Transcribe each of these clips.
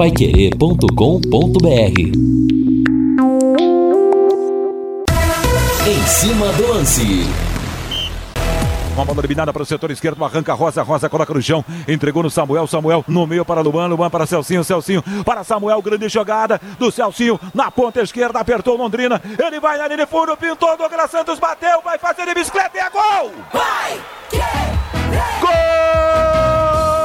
paiquerê.com.br Em cima do lance. Uma bola eliminada para o setor esquerdo, arranca Rosa, Rosa coloca no chão, entregou no Samuel, Samuel no meio para Luan, Luan para Celcinho, Celcinho para Samuel, grande jogada do Celcinho na ponta esquerda, apertou Londrina, ele vai na linha de fundo, pintou, Douglas Santos bateu, vai fazer de bicicleta e é gol! Vai! Gol!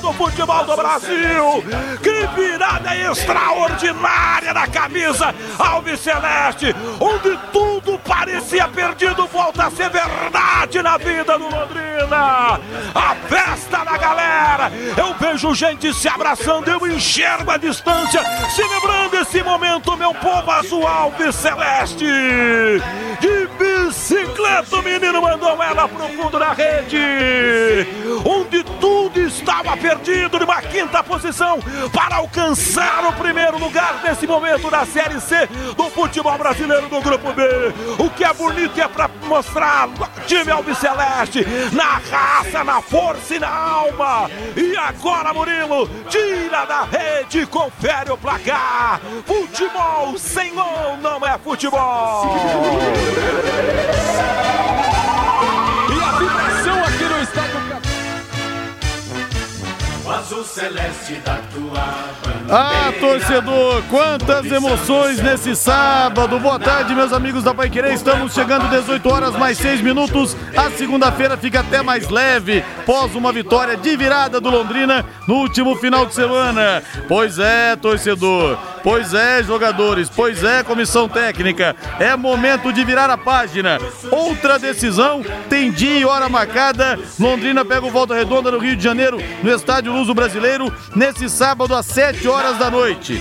Do futebol do Brasil. Que virada extraordinária da camisa Alves Celeste, onde tudo parecia perdido, volta a ser verdade na vida do Londrina. A festa da galera, eu vejo gente se abraçando, eu enxergo a distância, celebrando esse momento, meu povo azul Alves Celeste. De bicicleta, o menino mandou ela pro fundo da rede, onde tudo estava perdido numa quinta posição para alcançar o primeiro lugar nesse momento da Série C do futebol brasileiro do Grupo B. O que é bonito é para mostrar time Alves Celeste na raça, na força e na alma. E agora, Murilo, tira da rede, confere o placar. Futebol sem gol não é futebol. E a vibração aqui no estádio o azul celeste da tua ah, torcedor, quantas emoções nesse sábado. Boa tarde, meus amigos da Pai Querer. Estamos chegando 18 horas mais 6 minutos. A segunda-feira fica até mais leve, pós uma vitória de virada do Londrina no último final de semana. Pois é, torcedor. Pois é, jogadores. Pois é, comissão técnica. É momento de virar a página. Outra decisão tem dia e hora marcada. Londrina pega o Volta Redonda no Rio de Janeiro, no Estádio Luso Brasileiro, nesse sábado às 7 horas da noite.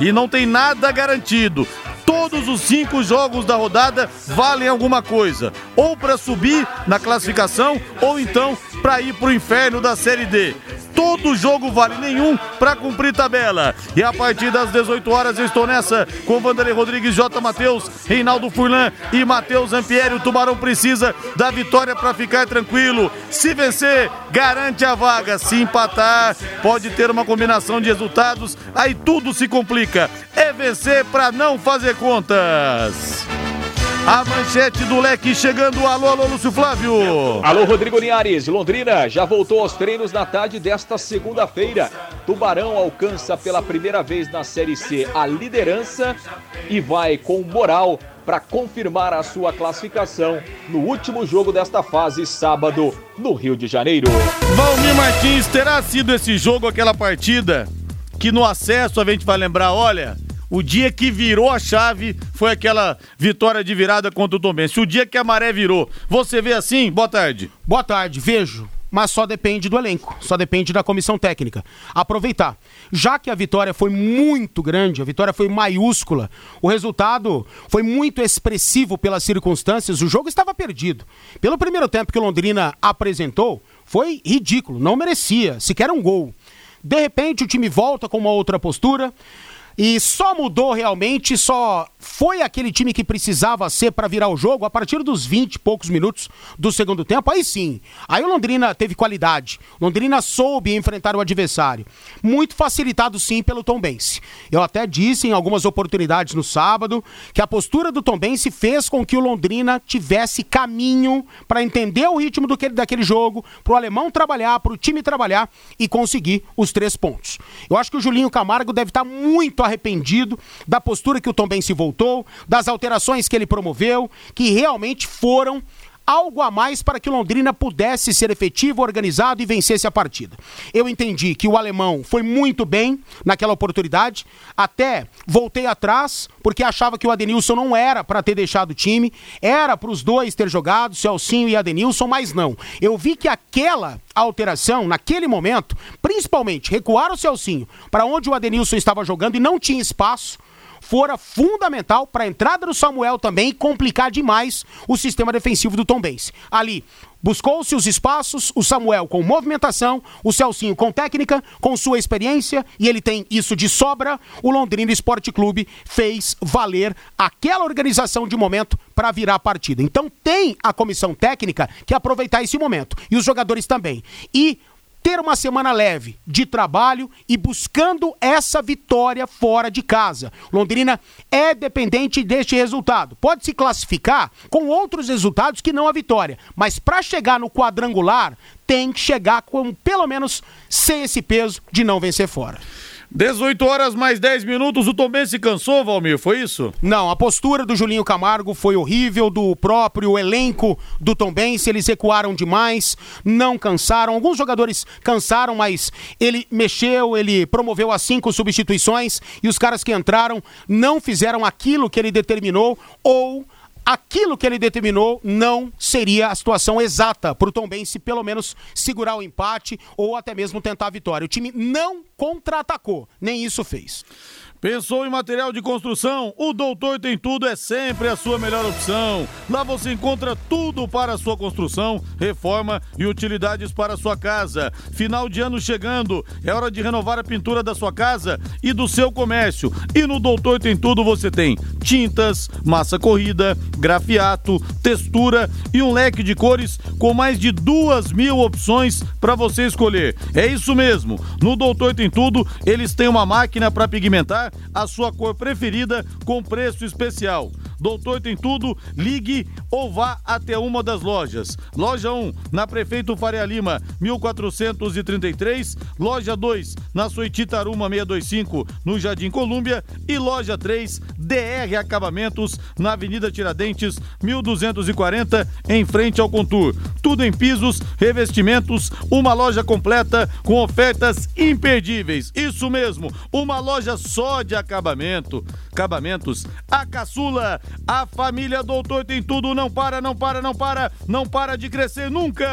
E não tem nada garantido. Todos os cinco jogos da rodada valem alguma coisa, ou para subir na classificação, ou então para ir para o inferno da Série D. Todo jogo vale nenhum para cumprir tabela. E a partir das 18 horas eu estou nessa com Vanderlei Rodrigues, J. Matheus, Reinaldo Furlan e Matheus Ampieri. O Tubarão precisa da vitória para ficar tranquilo. Se vencer, garante a vaga. Se empatar, pode ter uma combinação de resultados. Aí tudo se complica. É vencer para não fazer contas. A manchete do leque chegando. Alô, alô, Lúcio Flávio. Alô, Rodrigo Linhares. Londrina já voltou aos treinos na tarde desta segunda-feira. Tubarão alcança pela primeira vez na Série C a liderança e vai com moral para confirmar a sua classificação no último jogo desta fase, sábado, no Rio de Janeiro. Valmir Martins, terá sido esse jogo aquela partida que no acesso a gente vai lembrar, olha, o dia que virou a chave foi aquela vitória de virada contra o Tombense. O dia que a maré virou. Você vê assim? Boa tarde. Boa tarde, vejo. Mas só depende do elenco, só depende da comissão técnica. Aproveitar. Já que a vitória foi muito grande, a vitória foi maiúscula, o resultado foi muito expressivo pelas circunstâncias, o jogo estava perdido. Pelo primeiro tempo que o Londrina apresentou, foi ridículo, não merecia sequer um gol. De repente o time volta com uma outra postura. E só mudou realmente, só foi aquele time que precisava ser para virar o jogo a partir dos 20 e poucos minutos do segundo tempo. Aí sim, aí o Londrina teve qualidade. Londrina soube enfrentar o adversário. Muito facilitado sim pelo Tom Bense. Eu até disse em algumas oportunidades no sábado que a postura do Tom Bense fez com que o Londrina tivesse caminho para entender o ritmo do que, daquele jogo, para o alemão trabalhar, para o time trabalhar e conseguir os três pontos. Eu acho que o Julinho Camargo deve estar muito arrependido da postura que o Tom se voltou, das alterações que ele promoveu, que realmente foram algo a mais para que Londrina pudesse ser efetivo, organizado e vencesse a partida. Eu entendi que o alemão foi muito bem naquela oportunidade, até voltei atrás, porque achava que o Adenilson não era para ter deixado o time, era para os dois ter jogado, Celcinho e Adenilson, mas não. Eu vi que aquela alteração, naquele momento, principalmente recuar o Celcinho para onde o Adenilson estava jogando e não tinha espaço, fora fundamental para a entrada do Samuel também e complicar demais o sistema defensivo do Tom Benz. Ali, Buscou-se os espaços, o Samuel com movimentação, o Celcinho com técnica, com sua experiência, e ele tem isso de sobra. O Londrina Esporte Clube fez valer aquela organização de momento para virar a partida. Então tem a comissão técnica que aproveitar esse momento. E os jogadores também. E ter uma semana leve de trabalho e buscando essa vitória fora de casa. Londrina é dependente deste resultado. Pode se classificar com outros resultados que não a vitória, mas para chegar no quadrangular tem que chegar com pelo menos sem esse peso de não vencer fora. 18 horas mais 10 minutos, o Tombense se cansou, Valmir, foi isso? Não, a postura do Julinho Camargo foi horrível, do próprio elenco do Tombense, eles recuaram demais, não cansaram, alguns jogadores cansaram, mas ele mexeu, ele promoveu as cinco substituições e os caras que entraram não fizeram aquilo que ele determinou ou aquilo que ele determinou não seria a situação exata para o Bense pelo menos segurar o empate ou até mesmo tentar a vitória. O time não contra-atacou, nem isso fez. Pensou em material de construção? O Doutor Tem Tudo é sempre a sua melhor opção. Lá você encontra tudo para a sua construção, reforma e utilidades para a sua casa. Final de ano chegando, é hora de renovar a pintura da sua casa e do seu comércio. E no Doutor Tem Tudo você tem tintas, massa corrida, grafiato, textura e um leque de cores com mais de duas mil opções para você escolher. É isso mesmo. No Doutor Tem Tudo, eles têm uma máquina para pigmentar a sua cor preferida com preço especial. Doutor tem tudo, ligue ou vá até uma das lojas. Loja 1, na Prefeito Faria Lima, 1433. Loja 2, na Suíti Taruma 625, no Jardim Colúmbia. E loja 3, DR Acabamentos, na Avenida Tiradentes, 1240, em frente ao Contur. Tudo em pisos, revestimentos, uma loja completa com ofertas imperdíveis. Isso mesmo, uma loja só de acabamento. Acabamentos, a caçula a família Doutor tem tudo, não para, não para, não para, não para de crescer nunca!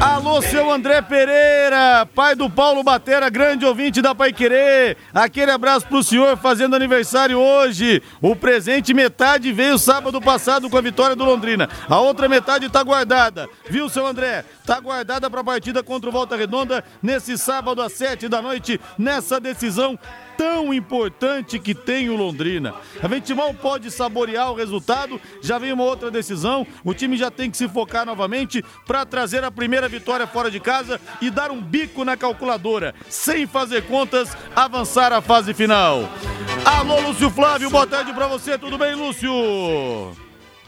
Alô, seu André Pereira, pai do Paulo Batera, grande ouvinte da Pai Querer. Aquele abraço pro senhor fazendo aniversário hoje. O presente metade veio sábado passado com a vitória do Londrina. A outra metade tá guardada. Viu, seu André? Tá guardada para a partida contra o Volta Redonda nesse sábado às sete da noite, nessa decisão tão importante que tem o Londrina. A gente mal pode saborear o resultado, já vem uma outra decisão, o time já tem que se focar novamente para trazer a primeira vitória fora de casa e dar um bico na calculadora, sem fazer contas, avançar a fase final. Alô, Lúcio Flávio, boa tarde para você, tudo bem, Lúcio?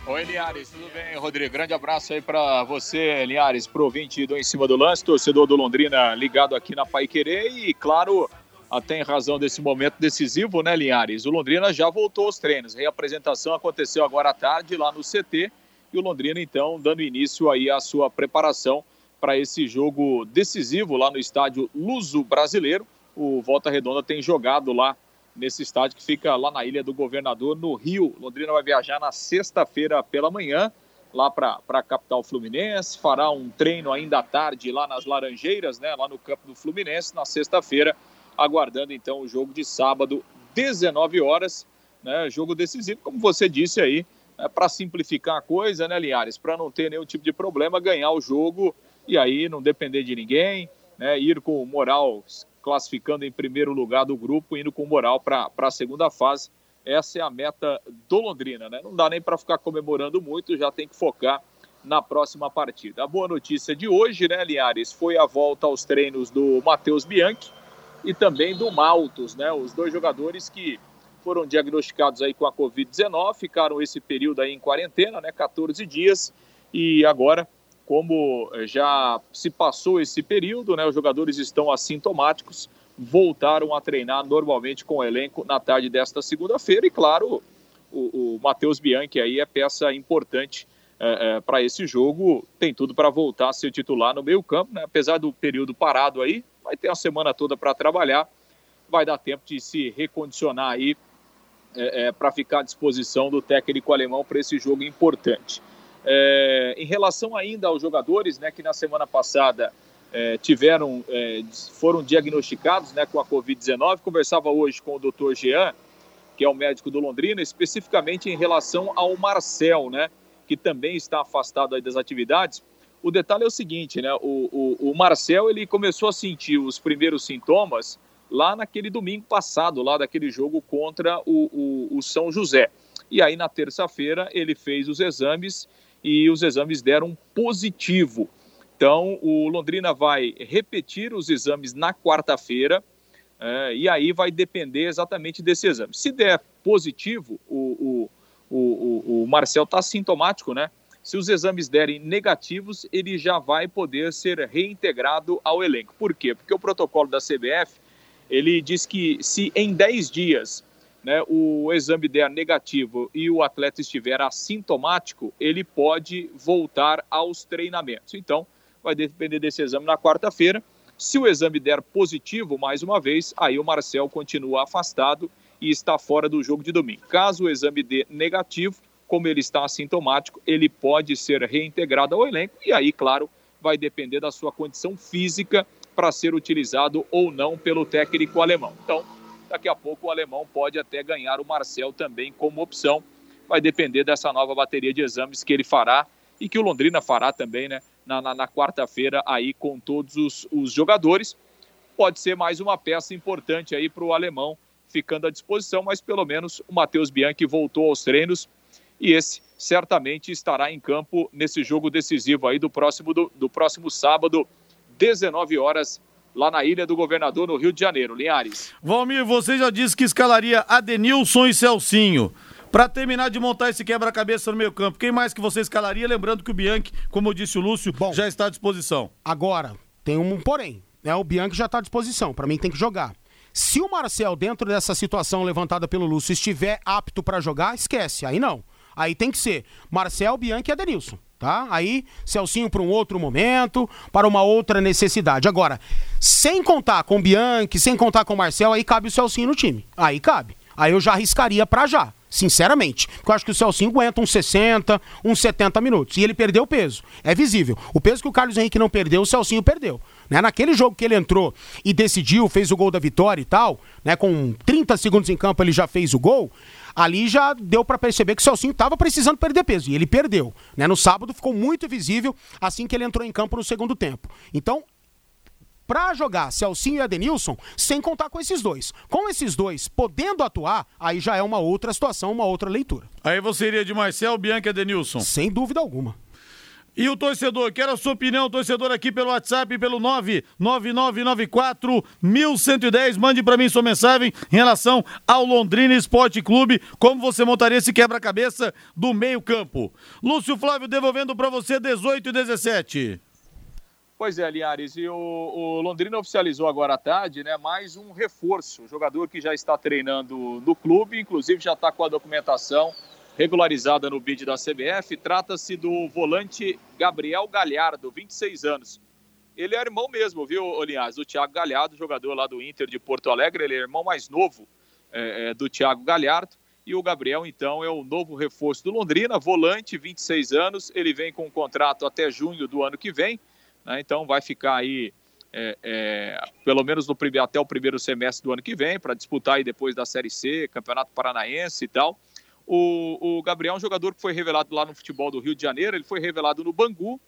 Oi, Linhares, tudo bem, Rodrigo? Grande abraço aí para você, Linhares, pro ouvinte do Em Cima do Lance, torcedor do Londrina ligado aqui na Pai Querer e, claro, até em razão desse momento decisivo, né, Linhares? O Londrina já voltou aos treinos. Reapresentação aconteceu agora à tarde lá no CT e o Londrina, então, dando início aí à sua preparação para esse jogo decisivo lá no estádio Luso Brasileiro. O Volta Redonda tem jogado lá nesse estádio que fica lá na Ilha do Governador, no Rio. Londrina vai viajar na sexta-feira pela manhã, lá para a capital fluminense, fará um treino ainda à tarde lá nas Laranjeiras, né, lá no campo do Fluminense, na sexta-feira, aguardando então o jogo de sábado, 19 horas, né, jogo decisivo, como você disse aí, é para simplificar a coisa, né, Linhares, para não ter nenhum tipo de problema, ganhar o jogo e aí não depender de ninguém, né, ir com moral classificando em primeiro lugar do grupo, indo com moral para a segunda fase. Essa é a meta do Londrina, né? Não dá nem para ficar comemorando muito, já tem que focar na próxima partida. A boa notícia de hoje, né, Linhares, foi a volta aos treinos do Matheus Bianchi e também do Maltos, né? Os dois jogadores que foram diagnosticados aí com a Covid-19, ficaram esse período aí em quarentena, né, 14 dias, e agora como eh, já se passou esse período, né, os jogadores estão assintomáticos, voltaram a treinar normalmente com o elenco na tarde desta segunda-feira. E, claro, o, o Matheus Bianchi aí é peça importante é, é, para esse jogo, tem tudo para voltar a ser titular no meio campo, né, apesar do período parado aí, vai ter a semana toda para trabalhar, vai dar tempo de se recondicionar aí é, para ficar à disposição do técnico alemão para esse jogo importante. É, em relação ainda aos jogadores, né, que na semana passada é, tiveram, é, foram diagnosticados né, com a Covid-19. Conversava hoje com o Dr. Jean, que é o médico do Londrina, especificamente em relação ao Marcel, né, que também está afastado das atividades. O detalhe é o seguinte, né, o, o, o Marcel ele começou a sentir os primeiros sintomas lá naquele domingo passado, lá daquele jogo contra o, o, o São José. E aí na terça-feira ele fez os exames e os exames deram positivo. Então, o Londrina vai repetir os exames na quarta-feira é, e aí vai depender exatamente desse exame. Se der positivo, o, o, o, o Marcel está sintomático, né? Se os exames derem negativos, ele já vai poder ser reintegrado ao elenco. Por quê? Porque o protocolo da CBF ele diz que se em 10 dias né, o exame der negativo e o atleta estiver assintomático, ele pode voltar aos treinamentos. Então, vai depender desse exame na quarta-feira. Se o exame der positivo, mais uma vez, aí o Marcel continua afastado e está fora do jogo de domingo. Caso o exame dê negativo, como ele está assintomático, ele pode ser reintegrado ao elenco e aí, claro, vai depender da sua condição física para ser utilizado ou não pelo técnico alemão. Então, daqui a pouco o alemão pode até ganhar o Marcel também como opção. Vai depender dessa nova bateria de exames que ele fará e que o Londrina fará também, né? na, na, na quarta-feira aí com todos os, os jogadores. Pode ser mais uma peça importante aí para o alemão ficando à disposição, mas pelo menos o Matheus Bianchi voltou aos treinos e esse certamente estará em campo nesse jogo decisivo aí do próximo, do, do próximo sábado, 19 horas, lá na Ilha do Governador, no Rio de Janeiro. Linhares. Valmir, você já disse que escalaria Adenilson e Celcinho. Para terminar de montar esse quebra-cabeça no meio campo, quem mais que você escalaria? Lembrando que o Bianchi, como eu disse o Lúcio, Bom, já está à disposição. Agora, tem um porém. Né? O Bianchi já está à disposição. Para mim tem que jogar. Se o Marcel, dentro dessa situação levantada pelo Lúcio, estiver apto para jogar, esquece. Aí não. Aí tem que ser Marcel, Bianchi e Adenilson. Tá? Aí, Celcinho para um outro momento, para uma outra necessidade. Agora, sem contar com Bianchi, sem contar com Marcel, aí cabe o Celcinho no time. Aí cabe. Aí eu já arriscaria para já sinceramente. Porque eu acho que o Celcinho aguenta uns 60, uns 70 minutos. E ele perdeu peso. É visível. O peso que o Carlos Henrique não perdeu, o Celcinho perdeu. Né? Naquele jogo que ele entrou e decidiu, fez o gol da vitória e tal, né? com 30 segundos em campo ele já fez o gol. Ali já deu para perceber que o Celcinho estava precisando perder peso e ele perdeu. Né? No sábado ficou muito visível assim que ele entrou em campo no segundo tempo. Então para jogar Celcinho e Adenilson, sem contar com esses dois. Com esses dois podendo atuar, aí já é uma outra situação, uma outra leitura. Aí você iria de Marcel, Bianca e Adenilson? Sem dúvida alguma. E o torcedor, quero a sua opinião, torcedor, aqui pelo WhatsApp, pelo 99994 1110. Mande para mim sua mensagem em relação ao Londrina Esporte Clube. Como você montaria esse quebra-cabeça do meio-campo? Lúcio Flávio devolvendo para você 18 e 17. Pois é, Linhares, e o, o, Londrina oficializou agora à tarde né, mais um reforço, um jogador que já está treinando no clube, inclusive já está com a documentação regularizada no bid da CBF. Trata-se do volante Gabriel Galhardo, 26 anos. Ele é irmão mesmo, viu, Linhares, do Thiago Galhardo, jogador lá do Inter de Porto Alegre. Ele é irmão mais novo é, é, do Thiago Galhardo. E o Gabriel, então, é o novo reforço do Londrina, volante, 26 anos. Ele vem com um contrato até junho do ano que vem. Né? Então vai ficar aí é, é, pelo menos no, até o primeiro semestre do ano que vem, para disputar aí depois da Série C, Campeonato Paranaense e tal. O, o, Gabriel é um jogador que foi revelado lá no futebol do Rio de Janeiro, ele foi revelado no Bangu,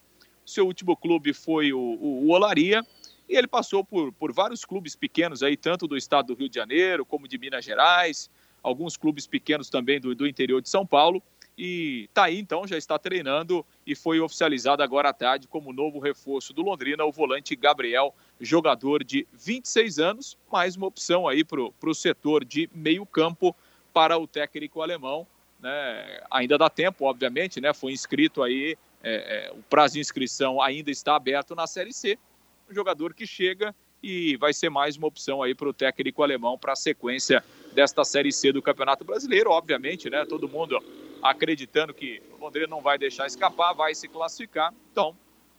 seu último clube foi o, o, o Olaria, e ele passou por, por vários clubes pequenos aí, tanto do estado do Rio de Janeiro, como de Minas Gerais, alguns clubes pequenos também do, do interior de São Paulo, e tá aí então, já está treinando e foi oficializado agora à tarde como novo reforço do Londrina, o volante Gabriel, jogador de 26 anos, mais uma opção aí para o setor de meio campo para o técnico alemão. Né? Ainda dá tempo, obviamente, né? foi inscrito aí, é, é, o prazo de inscrição ainda está aberto na Série C, um jogador que chega e vai ser mais uma opção aí para o técnico alemão para a sequência desta Série C do Campeonato Brasileiro, obviamente, né? Todo mundo acreditando que o Londrina não vai deixar escapar, vai se classificar. Então,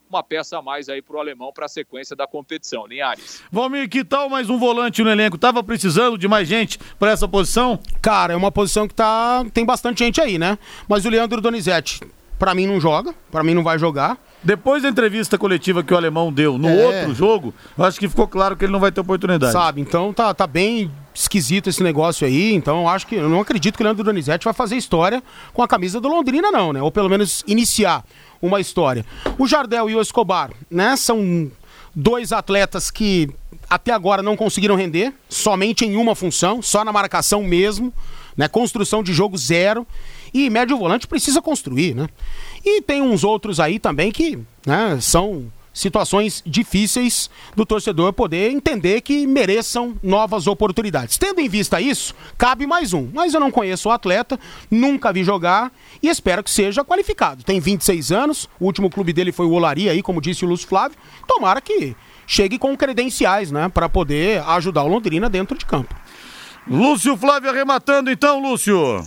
uma peça a mais aí para o alemão para a sequência da competição. Linhares. Valmir, que tal mais um volante no elenco? Tava precisando de mais gente para essa posição? Cara, é uma posição que tá tem bastante gente aí, né? Mas o Leandro Donizete, para mim não joga, para mim não vai jogar. Depois da entrevista coletiva que o alemão deu no É. outro jogo, eu acho que ficou claro que ele não vai ter oportunidade. Sabe? Então tá, tá bem esquisito esse negócio aí. Então eu acho que. Eu não acredito que o Leandro Donizete vai fazer história com a camisa do Londrina, não, né? Ou pelo menos iniciar uma história. O Jardel e o Escobar, né? São dois atletas que até agora não conseguiram render, somente em uma função, só na marcação mesmo, né? Construção de jogo zero. E médio volante precisa construir, né? E tem uns outros aí também que né, são situações difíceis do torcedor poder entender que mereçam novas oportunidades. Tendo em vista isso, cabe mais um. Mas eu não conheço o atleta, nunca vi jogar e espero que seja qualificado. Tem 26 anos, o último clube dele foi o Olaria aí, como disse o Lúcio Flávio. Tomara que chegue com credenciais, né, para poder ajudar o Londrina dentro de campo. Lúcio Flávio arrematando então, Lúcio.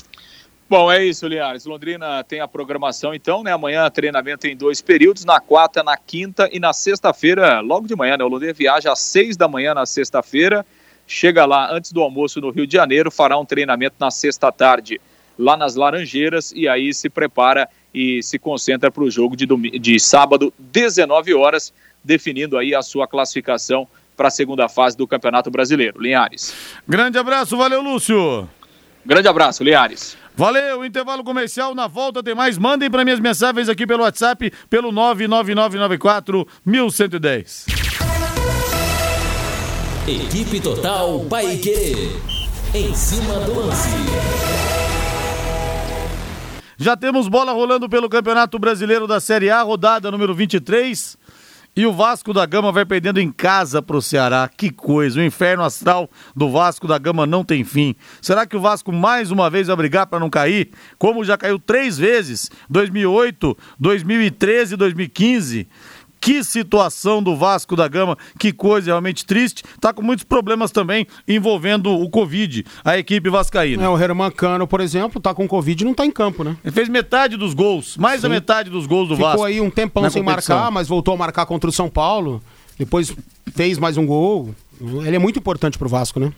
Bom, é isso, Linhares. Londrina tem a programação, então, né? Amanhã treinamento em dois períodos, na quarta, na quinta e na sexta-feira, logo de manhã, né? O Londrina viaja às seis da manhã na sexta-feira, chega lá antes do almoço no Rio de Janeiro, fará um treinamento na sexta-tarde lá nas Laranjeiras e aí se prepara e se concentra para o jogo de, domi- de sábado, 19 horas, definindo aí a sua classificação para a segunda fase do Campeonato Brasileiro. Linhares. Grande abraço, valeu, Lúcio. Grande abraço, Linhares. Valeu, intervalo comercial, na volta tem mais. Mandem para minhas mensagens aqui pelo WhatsApp, pelo 99994 1110. Equipe Total Paique. Em cima do lance. Já temos bola rolando pelo Campeonato Brasileiro da Série A, rodada número 23. E o Vasco da Gama vai perdendo em casa pro Ceará. Que coisa, o inferno astral do Vasco da Gama não tem fim. Será que o Vasco mais uma vez vai brigar para não cair? Como já caiu três vezes, 2008, 2013 e 2015. Que situação do Vasco da Gama, que coisa realmente triste. Tá com muitos problemas também envolvendo o Covid, a equipe vascaína. É, o Herman Cano, por exemplo, tá com Covid e não tá em campo, né? Ele fez metade dos gols, mais da Sim. metade dos gols do Ficou Vasco. aí um tempão sem competição. marcar, mas voltou a marcar contra o São Paulo. Depois fez mais um gol. Ele é muito importante pro Vasco, né?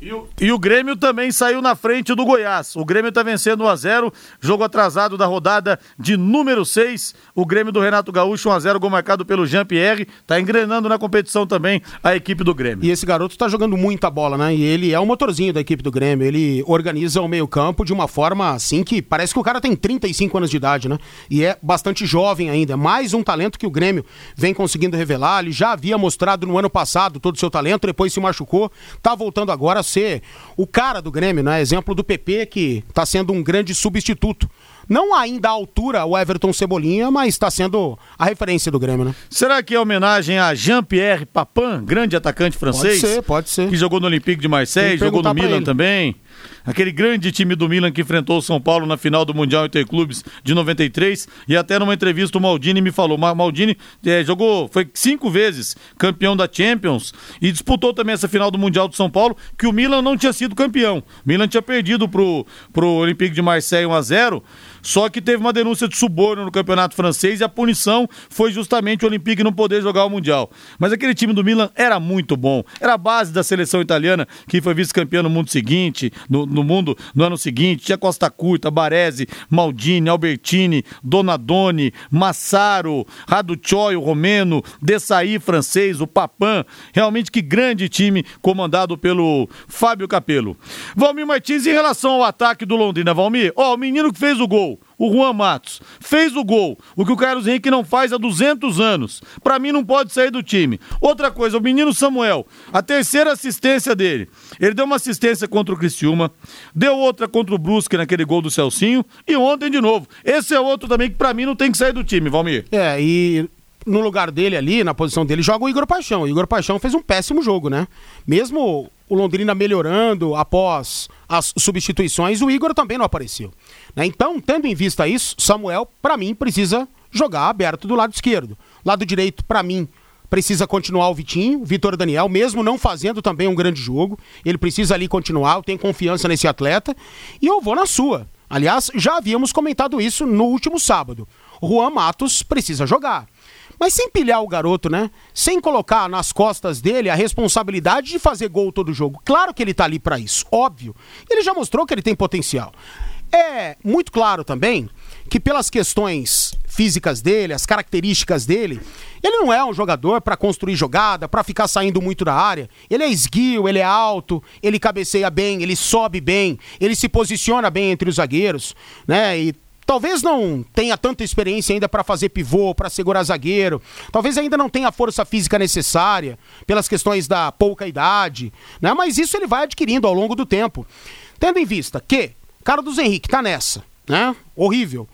E o, Grêmio também saiu na frente do Goiás. O Grêmio está vencendo 1x0. Jogo atrasado da rodada de número 6. O Grêmio do Renato Gaúcho, 1x0, gol marcado pelo Jean-Pierre. Está engrenando na competição também a equipe do Grêmio. E esse garoto tá jogando muita bola, né? E ele é o motorzinho da equipe do Grêmio. Ele organiza o meio-campo de uma forma assim que parece que o cara tem 35 anos de idade, né? E é bastante jovem ainda. Mais um talento que o Grêmio vem conseguindo revelar. Ele já havia mostrado no ano passado todo o seu talento, depois se machucou. Tá voltando agora ser o cara do Grêmio, né? Exemplo do PP, que tá sendo um grande substituto. Não ainda à altura o Everton Cebolinha, mas está sendo a referência do Grêmio, né? Será que é homenagem a Jean-Pierre Papin, grande atacante francês? Pode ser, pode ser. Que jogou no Olympique de Marseille, jogou no Milan também. Aquele grande time do Milan que enfrentou o São Paulo na final do Mundial Interclubes de 93. E até numa entrevista o Maldini me falou. Ma- Maldini eh, jogou, foi cinco vezes campeão da Champions e disputou também essa final do Mundial do São Paulo, que o Milan não tinha sido campeão. O Milan tinha perdido pro, pro Olympique de Marseille 1 a 0 só que teve uma denúncia de suborno no campeonato francês e a punição foi justamente o Olympique não poder jogar o Mundial. Mas aquele time do Milan era muito bom. Era a base da seleção italiana, que foi vice-campeã no mundo seguinte, no, no mundo no ano seguinte. Tinha Costa Curta, Baresi, Maldini, Albertini, Donadoni, Massaro, Raduccioi, o romeno, Dessaí, francês, o Papan. Realmente que grande time comandado pelo Fábio Capello. Valmir Martins, em relação ao ataque do Londrina, Valmir, ó, o menino que fez o gol, o Juan Matos, fez o gol, o que o Carlos Henrique não faz há 200 anos. Pra mim não pode sair do time. Outra coisa, o menino Samuel, a terceira assistência dele. Ele deu uma assistência contra o Criciúma, deu outra contra o Brusque naquele gol do Celcinho e ontem de novo. Esse é outro também que pra mim não tem que sair do time, Valmir. É, e no lugar dele ali, na posição dele, joga o Igor Paixão. O Igor Paixão fez um péssimo jogo, né? Mesmo o Londrina melhorando após as substituições, o Igor também não apareceu. né? Então, tendo em vista isso, Samuel, pra mim, precisa jogar aberto do lado esquerdo. Lado direito, pra mim, precisa continuar o Vitinho, o Vitor Daniel, mesmo não fazendo também um grande jogo. Ele precisa ali continuar, eu tenho confiança nesse atleta. E eu vou na sua. Aliás, já havíamos comentado isso no último sábado. Juan Matos precisa jogar. Mas sem pilhar o garoto, né? Sem colocar nas costas dele a responsabilidade de fazer gol todo jogo. Claro que ele tá ali pra isso, óbvio. Ele já mostrou que ele tem potencial. É muito claro também que pelas questões físicas dele, as características dele, ele não é um jogador para construir jogada, para ficar saindo muito da área. Ele é esguio, ele é alto, ele cabeceia bem, ele sobe bem, ele se posiciona bem entre os zagueiros, né? E Talvez não tenha tanta experiência ainda para fazer pivô, para segurar zagueiro. Talvez ainda não tenha a força física necessária pelas questões da pouca idade, né? Mas isso ele vai adquirindo ao longo do tempo. Tendo em vista que Carlos Henrique tá nessa, né? Horrível.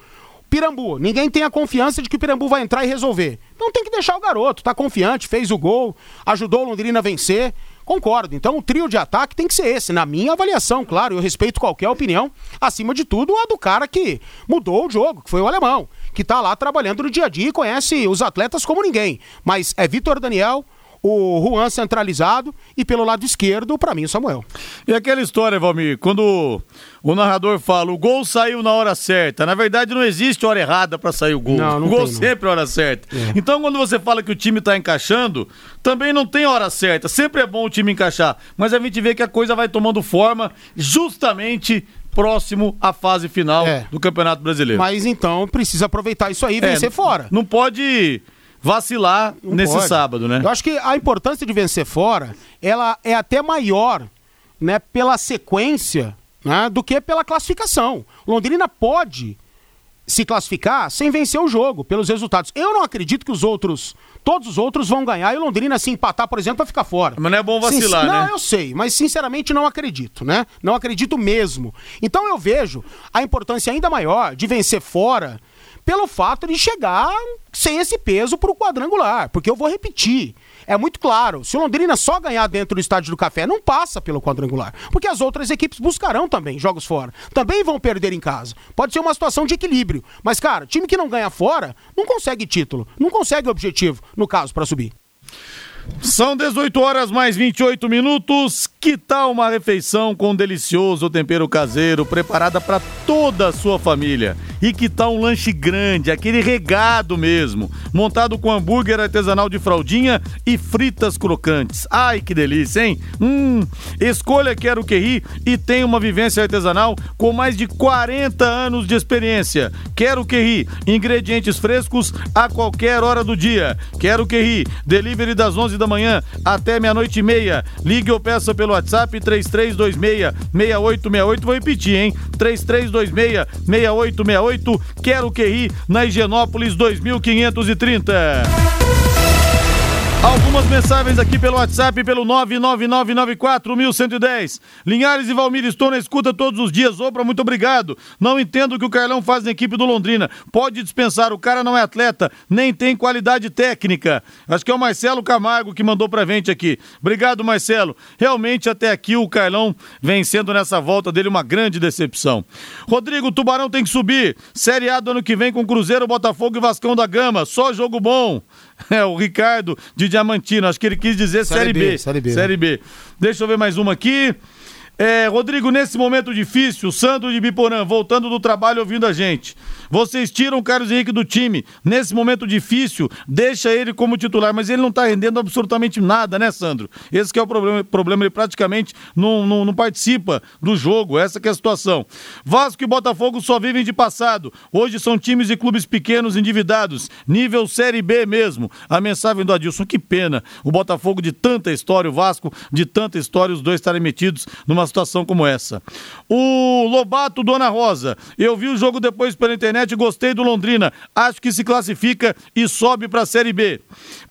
Pirambu, ninguém tem a confiança de que o Pirambu vai entrar e resolver. Então tem que deixar o garoto, tá confiante, fez o gol, ajudou o Londrina a vencer. Concordo. Então o trio de ataque tem que ser esse, na minha avaliação, claro. Eu respeito qualquer opinião. Acima de tudo, a do cara que mudou o jogo, que foi o alemão, que está lá trabalhando no dia a dia e conhece os atletas como ninguém. Mas é Vitor Daniel, o Juan centralizado e pelo lado esquerdo, para mim, o Samuel. E aquela história, Valmir, quando o narrador fala o gol saiu na hora certa, na verdade não existe hora errada para sair o gol. Não, não o gol tem, sempre é hora certa. É. Então quando você fala que o time tá encaixando, também não tem hora certa. Sempre é bom o time encaixar, mas a gente vê que a coisa vai tomando forma justamente próximo à fase final É. do Campeonato Brasileiro. Mas então precisa aproveitar isso aí e É, vencer fora. Não pode vacilar Não nesse pode. sábado, né? Eu acho que a importância de vencer fora, ela é até maior, né, pela sequência, né, do que pela classificação. Londrina pode se classificar sem vencer o jogo, pelos resultados. Eu não acredito que os outros, todos os outros vão ganhar e o Londrina se empatar, por exemplo, vai ficar fora. Mas não é bom vacilar, Sin- né? Não, eu sei, mas sinceramente não acredito, né? Não acredito mesmo. Então eu vejo a importância ainda maior de vencer fora pelo fato de chegar sem esse peso pro quadrangular, porque eu vou repetir. É muito claro, se o Londrina só ganhar dentro do estádio do Café, não passa pelo quadrangular, porque as outras equipes buscarão também jogos fora. Também vão perder em casa. Pode ser uma situação de equilíbrio, mas cara, time que não ganha fora não consegue título, não consegue objetivo, no caso para subir. São 18 horas mais 28 minutos. Que tal uma refeição com delicioso tempero caseiro preparada para toda a sua família? E que tal um lanche grande, aquele regado mesmo, montado com hambúrguer artesanal de fraldinha e fritas crocantes. Ai, que delícia, hein? Hum, escolha Quero Que e tem uma vivência artesanal com mais de 40 anos de experiência. Quero Que ingredientes frescos a qualquer hora do dia. Quero Que delivery das 11 da manhã até meia-noite e meia. Ligue ou peça pelo WhatsApp 3326-6868. Vou repetir, hein? 3326-6868. Quero Que Ri, na Higienópolis 2530. Algumas mensagens aqui pelo WhatsApp, pelo 99994-1110. Linhares e Valmir, estou na escuta todos os dias. Opa, muito obrigado. Não entendo o que o Carlão faz na equipe do Londrina. Pode dispensar, o cara não é atleta, nem tem qualidade técnica. Acho que é o Marcelo Camargo que mandou pra gente aqui. Obrigado, Marcelo. Realmente, até aqui, o Carlão vem sendo nessa volta dele uma grande decepção. Rodrigo, o Tubarão tem que subir. Série A do ano que vem com Cruzeiro, Botafogo e Vascão da Gama. Só jogo bom. É, o Ricardo de Diamantino. Acho que ele quis dizer Série, B. B, Série B. Série B. Deixa eu ver mais uma aqui. É, Rodrigo, nesse momento difícil, Sandro de Biporã, voltando do trabalho ouvindo a gente. Vocês tiram o Carlos Henrique do time. Nesse momento difícil, deixa ele como titular, mas ele não tá rendendo absolutamente nada, né, Sandro? Esse é o problema, problema ele praticamente não, não, não participa do jogo, essa é a situação. Vasco e Botafogo só vivem de passado. Hoje são times e clubes pequenos endividados, nível Série B mesmo. A mensagem do Adilson, que pena. O Botafogo de tanta história, o Vasco de tanta história, os dois estarem metidos numa situação como essa. O Lobato Dona Rosa, eu vi o jogo depois pela internet e gostei do Londrina. Acho que se classifica e sobe para a Série B.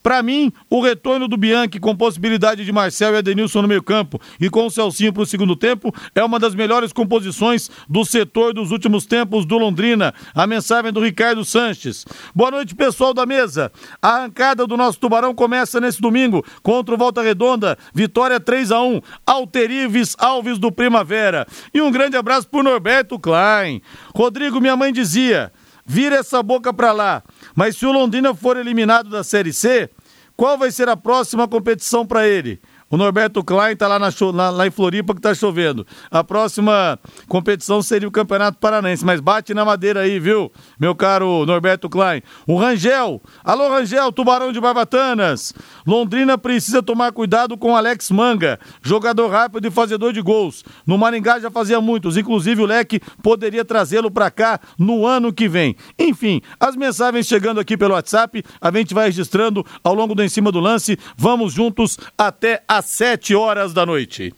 Para mim, o retorno do Bianchi com possibilidade de Marcel e Adenilson no meio-campo e com o Celcinho para o segundo tempo é uma das melhores composições do setor dos últimos tempos do Londrina. A mensagem do Ricardo Sanches. Boa noite, pessoal da mesa. A arrancada do nosso Tubarão começa nesse domingo contra o Volta Redonda. Vitória 3 a 1 Alterives Alves do Primavera. E um grande abraço pro Norberto Klein. Rodrigo, minha mãe dizia: vira essa boca pra lá. Mas se o Londrina for eliminado da Série C, qual vai ser a próxima competição para ele? O Norberto Klein tá lá, na, lá, em Floripa que tá chovendo. A próxima competição seria o Campeonato Paranense, mas bate na madeira aí, viu, meu caro Norberto Klein. O Rangel, alô Rangel, Tubarão de Barbatanas. Londrina precisa tomar cuidado com Alex Manga, jogador rápido e fazedor de gols. No Maringá já fazia muitos, inclusive o Leque poderia trazê-lo para cá no ano que vem. Enfim, as mensagens chegando aqui pelo WhatsApp, a gente vai registrando ao longo do Em Cima do Lance. Vamos juntos até às 7 horas da noite.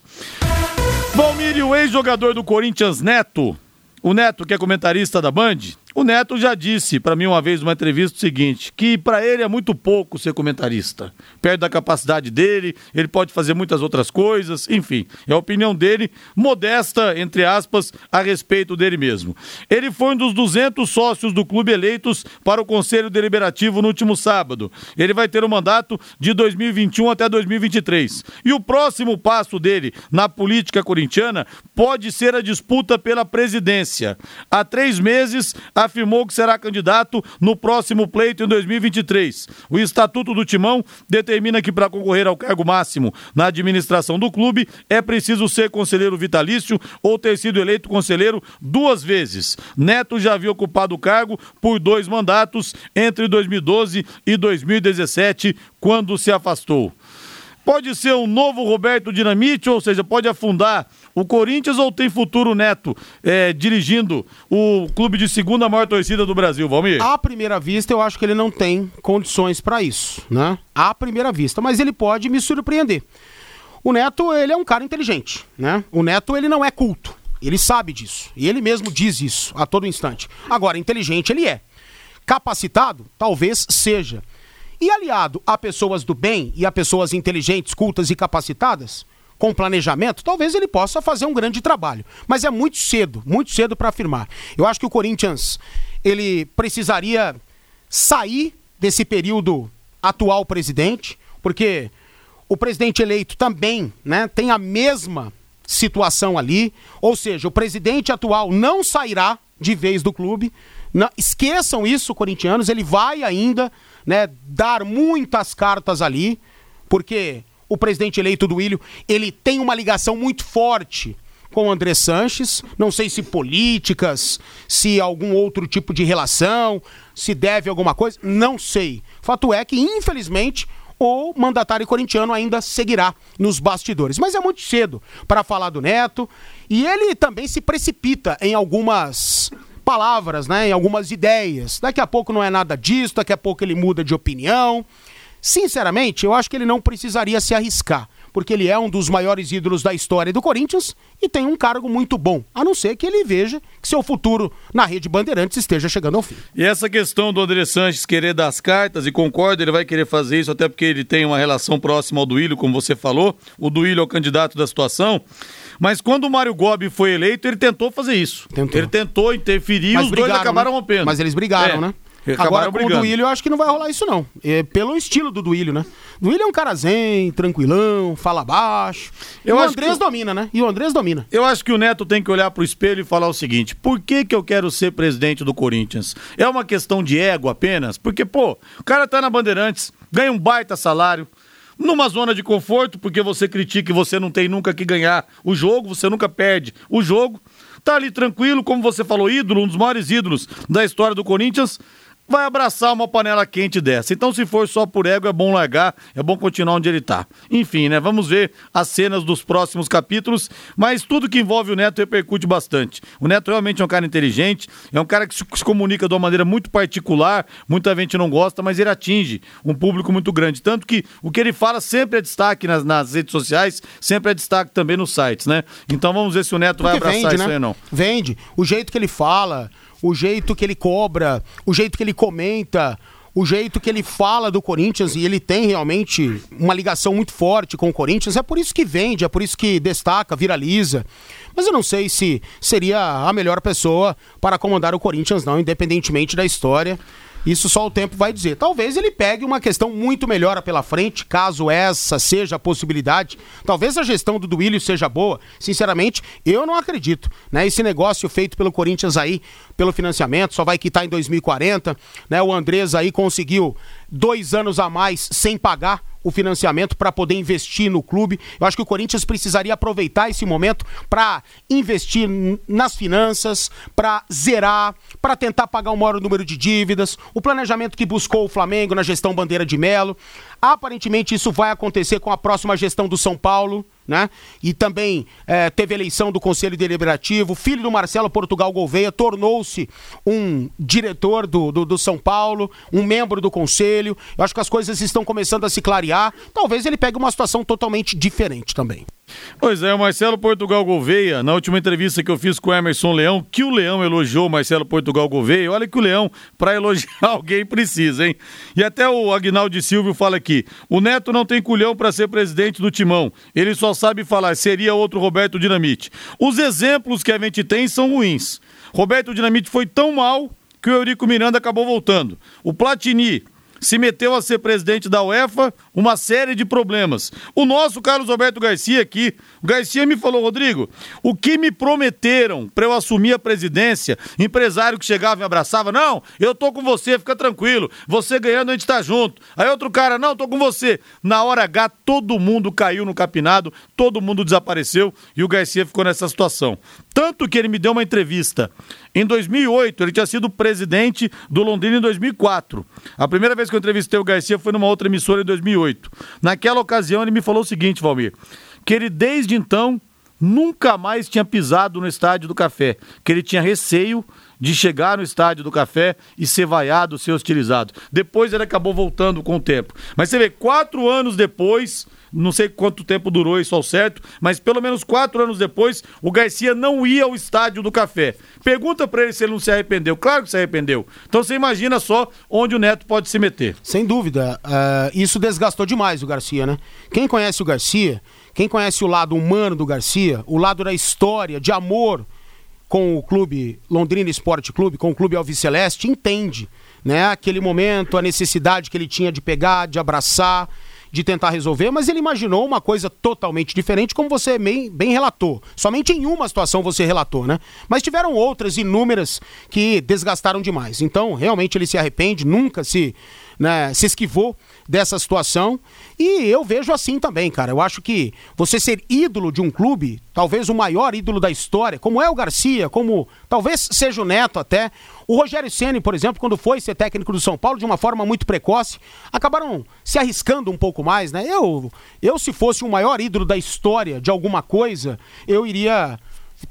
Valmir, o ex-jogador do Corinthians Neto, o Neto que é comentarista da Band, o Neto já disse para mim uma vez numa entrevista o seguinte, que para ele é muito pouco ser comentarista. Perto da capacidade dele, ele pode fazer muitas outras coisas, enfim. É a opinião dele, modesta, entre aspas, a respeito dele mesmo. Ele foi um dos 200 sócios do clube eleitos para o Conselho Deliberativo no último sábado. Ele vai ter o um mandato de 2021 até 2023. E o próximo passo dele na política corintiana pode ser a disputa pela presidência. Há três meses, a afirmou que será candidato no próximo pleito em 2023. O Estatuto do Timão determina que para concorrer ao cargo máximo na administração do clube é preciso ser conselheiro vitalício ou ter sido eleito conselheiro duas vezes. Neto já havia ocupado o cargo por dois mandatos entre 2012 e 2017, quando se afastou. Pode ser um novo Roberto Dinamite, ou seja, pode afundar o Corinthians ou tem futuro Neto é, dirigindo o clube de segunda maior torcida do Brasil, Valmir? À primeira vista, eu acho que ele não tem condições para isso, né? À primeira vista, mas ele pode me surpreender. O Neto, ele é um cara inteligente, né? O Neto, ele não é culto. Ele sabe disso. E ele mesmo diz isso a todo instante. Agora, inteligente ele é. Capacitado? Talvez seja. E aliado a pessoas do bem e a pessoas inteligentes, cultas e capacitadas, com planejamento, talvez ele possa fazer um grande trabalho. Mas é muito cedo, muito cedo para afirmar. Eu acho que o Corinthians ele precisaria sair desse período atual presidente, porque o presidente eleito também, né, tem a mesma situação ali, ou seja, o presidente atual não sairá de vez do clube. Não, esqueçam isso, corintianos, ele vai ainda né, dar muitas cartas ali, porque o presidente eleito do Ilho, ele tem uma ligação muito forte com o André Sanches, não sei se políticas, se algum outro tipo de relação, se deve alguma coisa, não sei. Fato é que, infelizmente, o mandatário corintiano ainda seguirá nos bastidores. Mas é muito cedo para falar do Neto e ele também se precipita em algumas palavras, né, em algumas ideias. Daqui a pouco não é nada disso, daqui a pouco ele muda de opinião. Sinceramente, eu acho que ele não precisaria se arriscar, porque ele é um dos maiores ídolos da história do Corinthians e tem um cargo muito bom, a não ser que ele veja que seu futuro na rede Bandeirantes esteja chegando ao fim. E essa questão do André Sanches querer dar as cartas, e concordo, ele vai querer fazer isso até porque ele tem uma relação próxima ao Duílio, como você falou, o Duílio é o candidato da situação. Mas quando o Mário Gobi foi eleito, ele tentou fazer isso. Tentou. Ele tentou interferir e os brigaram, dois acabaram né? rompendo. Mas eles brigaram, é. né? Agora, com brigando. o Duílio, eu acho que não vai rolar isso, não. É pelo estilo do Duílio, né? Duílio é um cara zen, tranquilão, fala baixo. Eu e o Andrés que... domina, né? E o Andrés domina. Eu acho que o Neto tem que olhar pro espelho e falar o seguinte: por que, que eu quero ser presidente do Corinthians? É uma questão de ego apenas? Porque, pô, o cara tá na Bandeirantes, ganha um baita salário numa zona de conforto, porque você critica e você não tem nunca que ganhar o jogo, você nunca perde o jogo. Tá ali tranquilo, como você falou, ídolo, um dos maiores ídolos da história do Corinthians vai abraçar uma panela quente dessa. Então, se for só por ego, é bom largar, é bom continuar onde ele está. Enfim, né? Vamos ver as cenas dos próximos capítulos, mas tudo que envolve o Neto repercute bastante. O Neto realmente é um cara inteligente, é um cara que se comunica de uma maneira muito particular, muita gente não gosta, mas ele atinge um público muito grande. Tanto que o que ele fala sempre é destaque nas, nas redes sociais, sempre é destaque também nos sites, né? Então vamos ver se o Neto Porque vai abraçar vende, isso né? aí ou não. Vende. O jeito que ele fala, o jeito que ele cobra, o jeito que ele comenta, o jeito que ele fala do Corinthians e ele tem realmente uma ligação muito forte com o Corinthians. É por isso que vende, é por isso que destaca, viraliza. Mas eu não sei se seria a melhor pessoa para comandar o Corinthians, não, independentemente da história. Isso só o tempo vai dizer. Talvez ele pegue uma questão muito melhor pela frente, caso essa seja a possibilidade. Talvez a gestão do Duílio seja boa. Sinceramente, eu não acredito. Né? Esse negócio feito pelo Corinthians aí, pelo financiamento, só vai quitar em 2040. Né? O Andrés aí conseguiu dois anos a mais sem pagar o financiamento para poder investir no clube. Eu acho que o Corinthians precisaria aproveitar esse momento para investir nas finanças, para zerar, para tentar pagar o maior número de dívidas, o planejamento que buscou o Flamengo na gestão Bandeira de Melo. Aparentemente isso vai acontecer com a próxima gestão do São Paulo né? E também é, teve eleição do Conselho Deliberativo. Filho do Marcelo Portugal Gouveia tornou-se um diretor do, do, do, São Paulo, um membro do Conselho. Eu acho que as coisas estão começando a se clarear. Talvez ele pegue uma situação totalmente diferente também. Pois é, o Marcelo Portugal Gouveia, na última entrevista que eu fiz com o Emerson Leão, que o Leão elogiou o Marcelo Portugal Gouveia, olha que o Leão, para elogiar alguém, precisa, hein? E até o Agnaldo Silvio fala aqui: o Neto não tem culhão para ser presidente do timão, ele só sabe falar, seria outro Roberto Dinamite. Os exemplos que a gente tem são ruins. Roberto Dinamite foi tão mal que o Eurico Miranda acabou voltando. O Platini se meteu a ser presidente da UEFA, uma série de problemas. O nosso Carlos Alberto Garcia aqui, o Garcia me falou, Rodrigo, o que me prometeram para eu assumir a presidência, empresário que chegava e abraçava, não, eu tô com você, fica tranquilo, você ganhando a gente tá junto. Aí outro cara, não, tô com você. Na hora H, todo mundo caiu no capinado, todo mundo desapareceu e o Garcia ficou nessa situação. Tanto que ele me deu uma entrevista em 2008, ele tinha sido presidente do Londrina em 2004. A primeira vez que eu entrevistei o Garcia foi numa outra emissora em 2008. Naquela ocasião, ele me falou o seguinte, Valmir, que ele desde então nunca mais tinha pisado no estádio do Café, que ele tinha receio de chegar no estádio do Café e ser vaiado, ser hostilizado. Depois ele acabou voltando com o tempo. Mas você vê, quatro anos depois, não sei quanto tempo durou isso ao certo, mas pelo menos quatro anos depois, o Garcia não ia ao estádio do Café. Pergunta para ele se ele não se arrependeu. Claro que se arrependeu. Então você imagina só onde o Neto pode se meter. Sem dúvida. Uh, isso desgastou demais o Garcia, né? Quem conhece o Garcia, quem conhece o lado humano do Garcia, o lado da história, de amor com o clube Londrina Esporte Clube, com o clube Alviceleste, entende, né? Aquele momento, a necessidade que ele tinha de pegar, de abraçar de tentar resolver, mas ele imaginou uma coisa totalmente diferente, como você bem, bem relatou. Somente em uma situação você relatou, né? Mas tiveram outras inúmeras que desgastaram demais. Então, realmente ele se arrepende, nunca se, né, se esquivou dessa situação. E eu vejo assim também, cara. Eu acho que você ser ídolo de um clube, talvez o maior ídolo da história, como é o Garcia, como talvez seja o Neto até. O Rogério Ceni, por exemplo, quando foi ser técnico do São Paulo de uma forma muito precoce, acabaram se arriscando um pouco mais, né? Eu, eu se fosse o maior ídolo da história de alguma coisa, eu iria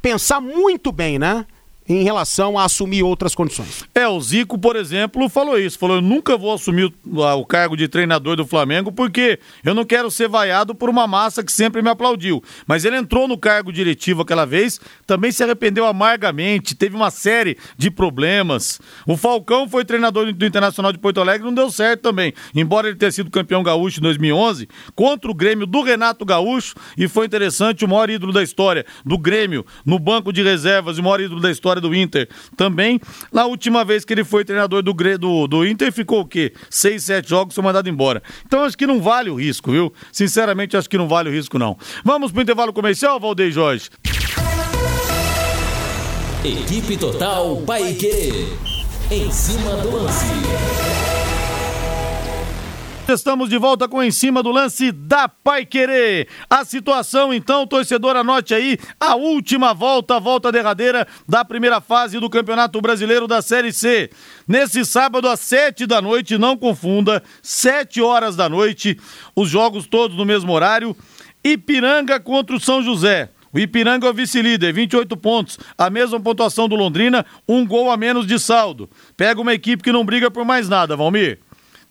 pensar muito bem, né? Em relação a assumir outras condições. É, o Zico, por exemplo, falou isso. Falou: eu nunca vou assumir o, o, cargo de treinador do Flamengo porque eu não quero ser vaiado por uma massa que sempre me aplaudiu. Mas ele entrou no cargo diretivo aquela vez, também se arrependeu amargamente, teve uma série de problemas. O Falcão foi treinador do Internacional de Porto Alegre, não deu certo também. Embora ele tenha sido campeão gaúcho em 2011, contra o Grêmio do Renato Gaúcho, e foi interessante, o maior ídolo da história do Grêmio no banco de reservas, o maior ídolo da história do Inter também. Na última vez que ele foi treinador do, do, do Inter, ficou o quê? Seis, sete jogos, foi mandado embora. Então acho que não vale o risco, viu? Sinceramente, acho que não vale o risco, não. Vamos pro intervalo comercial, Valdeir Jorge? Equipe Total Paique. Em cima do lance. Estamos de volta com em cima do lance da Pai Querer. A situação, então, torcedor, anote aí a última volta, a volta derradeira da primeira fase do Campeonato Brasileiro da Série C. Nesse sábado, às sete da noite, não confunda, sete horas da noite, os jogos todos no mesmo horário. Ipiranga contra o São José. O Ipiranga é o vice-líder, 28 pontos, a mesma pontuação do Londrina, um gol a menos de saldo. Pega uma equipe que não briga por mais nada, Valmir.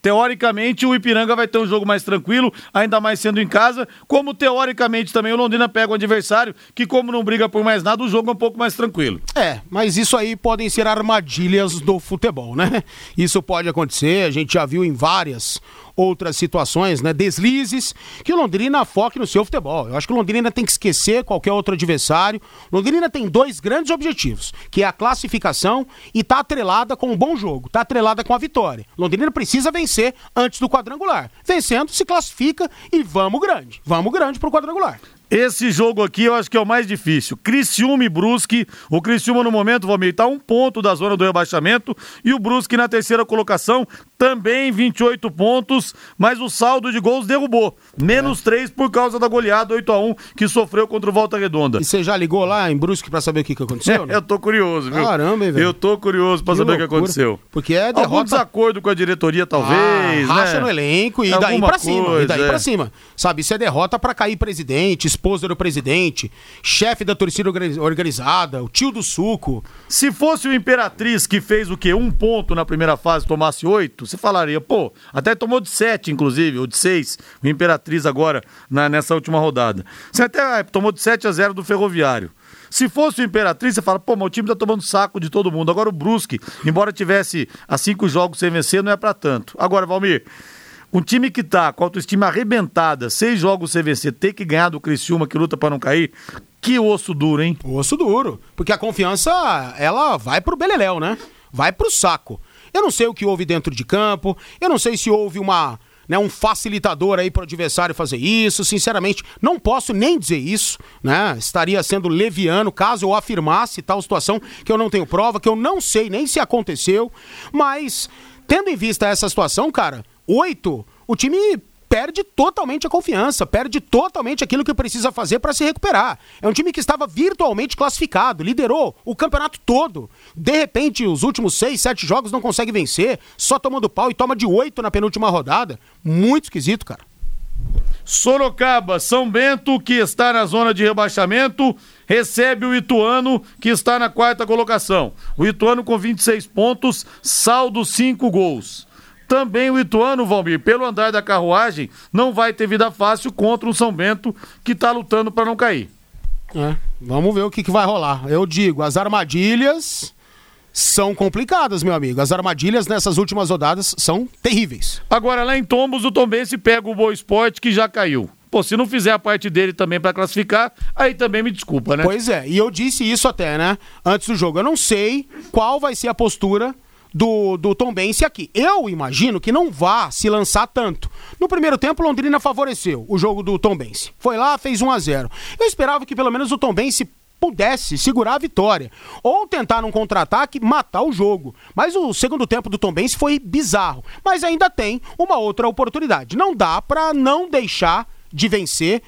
Teoricamente, o Ipiranga vai ter um jogo mais tranquilo, ainda mais sendo em casa, como teoricamente também o Londrina pega o adversário, que como não briga por mais nada, o jogo é um pouco mais tranquilo. É, mas isso aí podem ser armadilhas do futebol, né? Isso pode acontecer, a gente já viu em várias outras situações, né? Deslizes, que o Londrina foque no seu futebol. Eu acho que o Londrina tem que esquecer qualquer outro adversário. Londrina tem dois grandes objetivos, que é a classificação e tá atrelada com um bom jogo, tá atrelada com a vitória. Londrina precisa vencer antes do quadrangular. Vencendo, se classifica e vamos grande. Vamos grande pro quadrangular. Esse jogo aqui eu acho que é o mais difícil. Criciúma e Brusque. O Criciúma no momento, Valmir, está um ponto da zona do rebaixamento e o Brusque na terceira colocação também 28 pontos, mas o saldo de gols derrubou. Menos é. 3 por causa da goleada 8 a 1 que sofreu contra o Volta Redonda. E você já ligou lá em Brusque para saber o que, que aconteceu? Né? eu tô curioso, viu? Caramba, velho. Eu tô curioso para saber loucura. o que aconteceu. Porque é derrota... Algum desacordo com a diretoria, talvez, ah, racha né? no elenco e Alguma daí pra cima. E daí é. pra cima. Sabe, isso é derrota para cair presidente, esposa do presidente, chefe da torcida organizada, o tio do suco. Se fosse o Imperatriz que fez o quê? Um ponto na primeira fase, tomasse oito, você falaria, pô, até tomou de sete, inclusive, ou de seis, o Imperatriz agora, na, nessa última rodada. Você até ah, tomou de 7 a 0 do Ferroviário. Se fosse o Imperatriz, você fala, pô, mas o time tá tomando saco de todo mundo. Agora o Brusque, embora tivesse a cinco jogos sem vencer, não é para tanto. Agora, Valmir, um time que tá com a autoestima arrebentada, seis jogos vencer, ter que ganhar do Criciúma que luta para não cair, que osso duro, hein? Osso duro. Porque a confiança, ela vai pro Beleléu, né? Vai pro saco. Eu não sei o que houve dentro de campo, eu não sei se houve uma. Né, um facilitador aí para o adversário fazer isso. Sinceramente, não posso nem dizer isso, né? Estaria sendo leviano caso eu afirmasse tal situação que eu não tenho prova, que eu não sei nem se aconteceu. Mas, tendo em vista essa situação, cara, oito, o time perde totalmente a confiança, perde totalmente aquilo que precisa fazer para se recuperar. É um time que estava virtualmente classificado, liderou o campeonato todo. De repente, os últimos seis, sete jogos não consegue vencer, só tomando pau e toma de oito na penúltima rodada. Muito esquisito, cara. Sorocaba, São Bento, que está na zona de rebaixamento, recebe o Ituano, que está na quarta colocação. O Ituano com 26 pontos, saldo 5 gols. Também o Ituano, Valmir, pelo andar da carruagem, não vai ter vida fácil contra o São Bento, que está lutando para não cair. É, vamos ver o que, que vai rolar. Eu digo, as armadilhas são complicadas, meu amigo. As armadilhas nessas últimas rodadas são terríveis. Agora, lá em Tombos, o Tombense pega o Boa Esporte, que já caiu. Pô, se não fizer a parte dele também para classificar, aí também me desculpa, né? Pois é, e eu disse isso até, né? Antes do jogo. Eu não sei qual vai ser a postura do, do Tom Bense aqui. Eu imagino que não vá se lançar tanto. No primeiro tempo, Londrina favoreceu o jogo do Tom Bense. Foi lá, fez 1 a 0 Eu esperava que pelo menos o Tom Bense pudesse segurar a vitória. Ou tentar num contra-ataque matar o jogo. Mas o segundo tempo do Tom Bense foi bizarro. Mas ainda tem uma outra oportunidade. Não dá para não deixar de vencer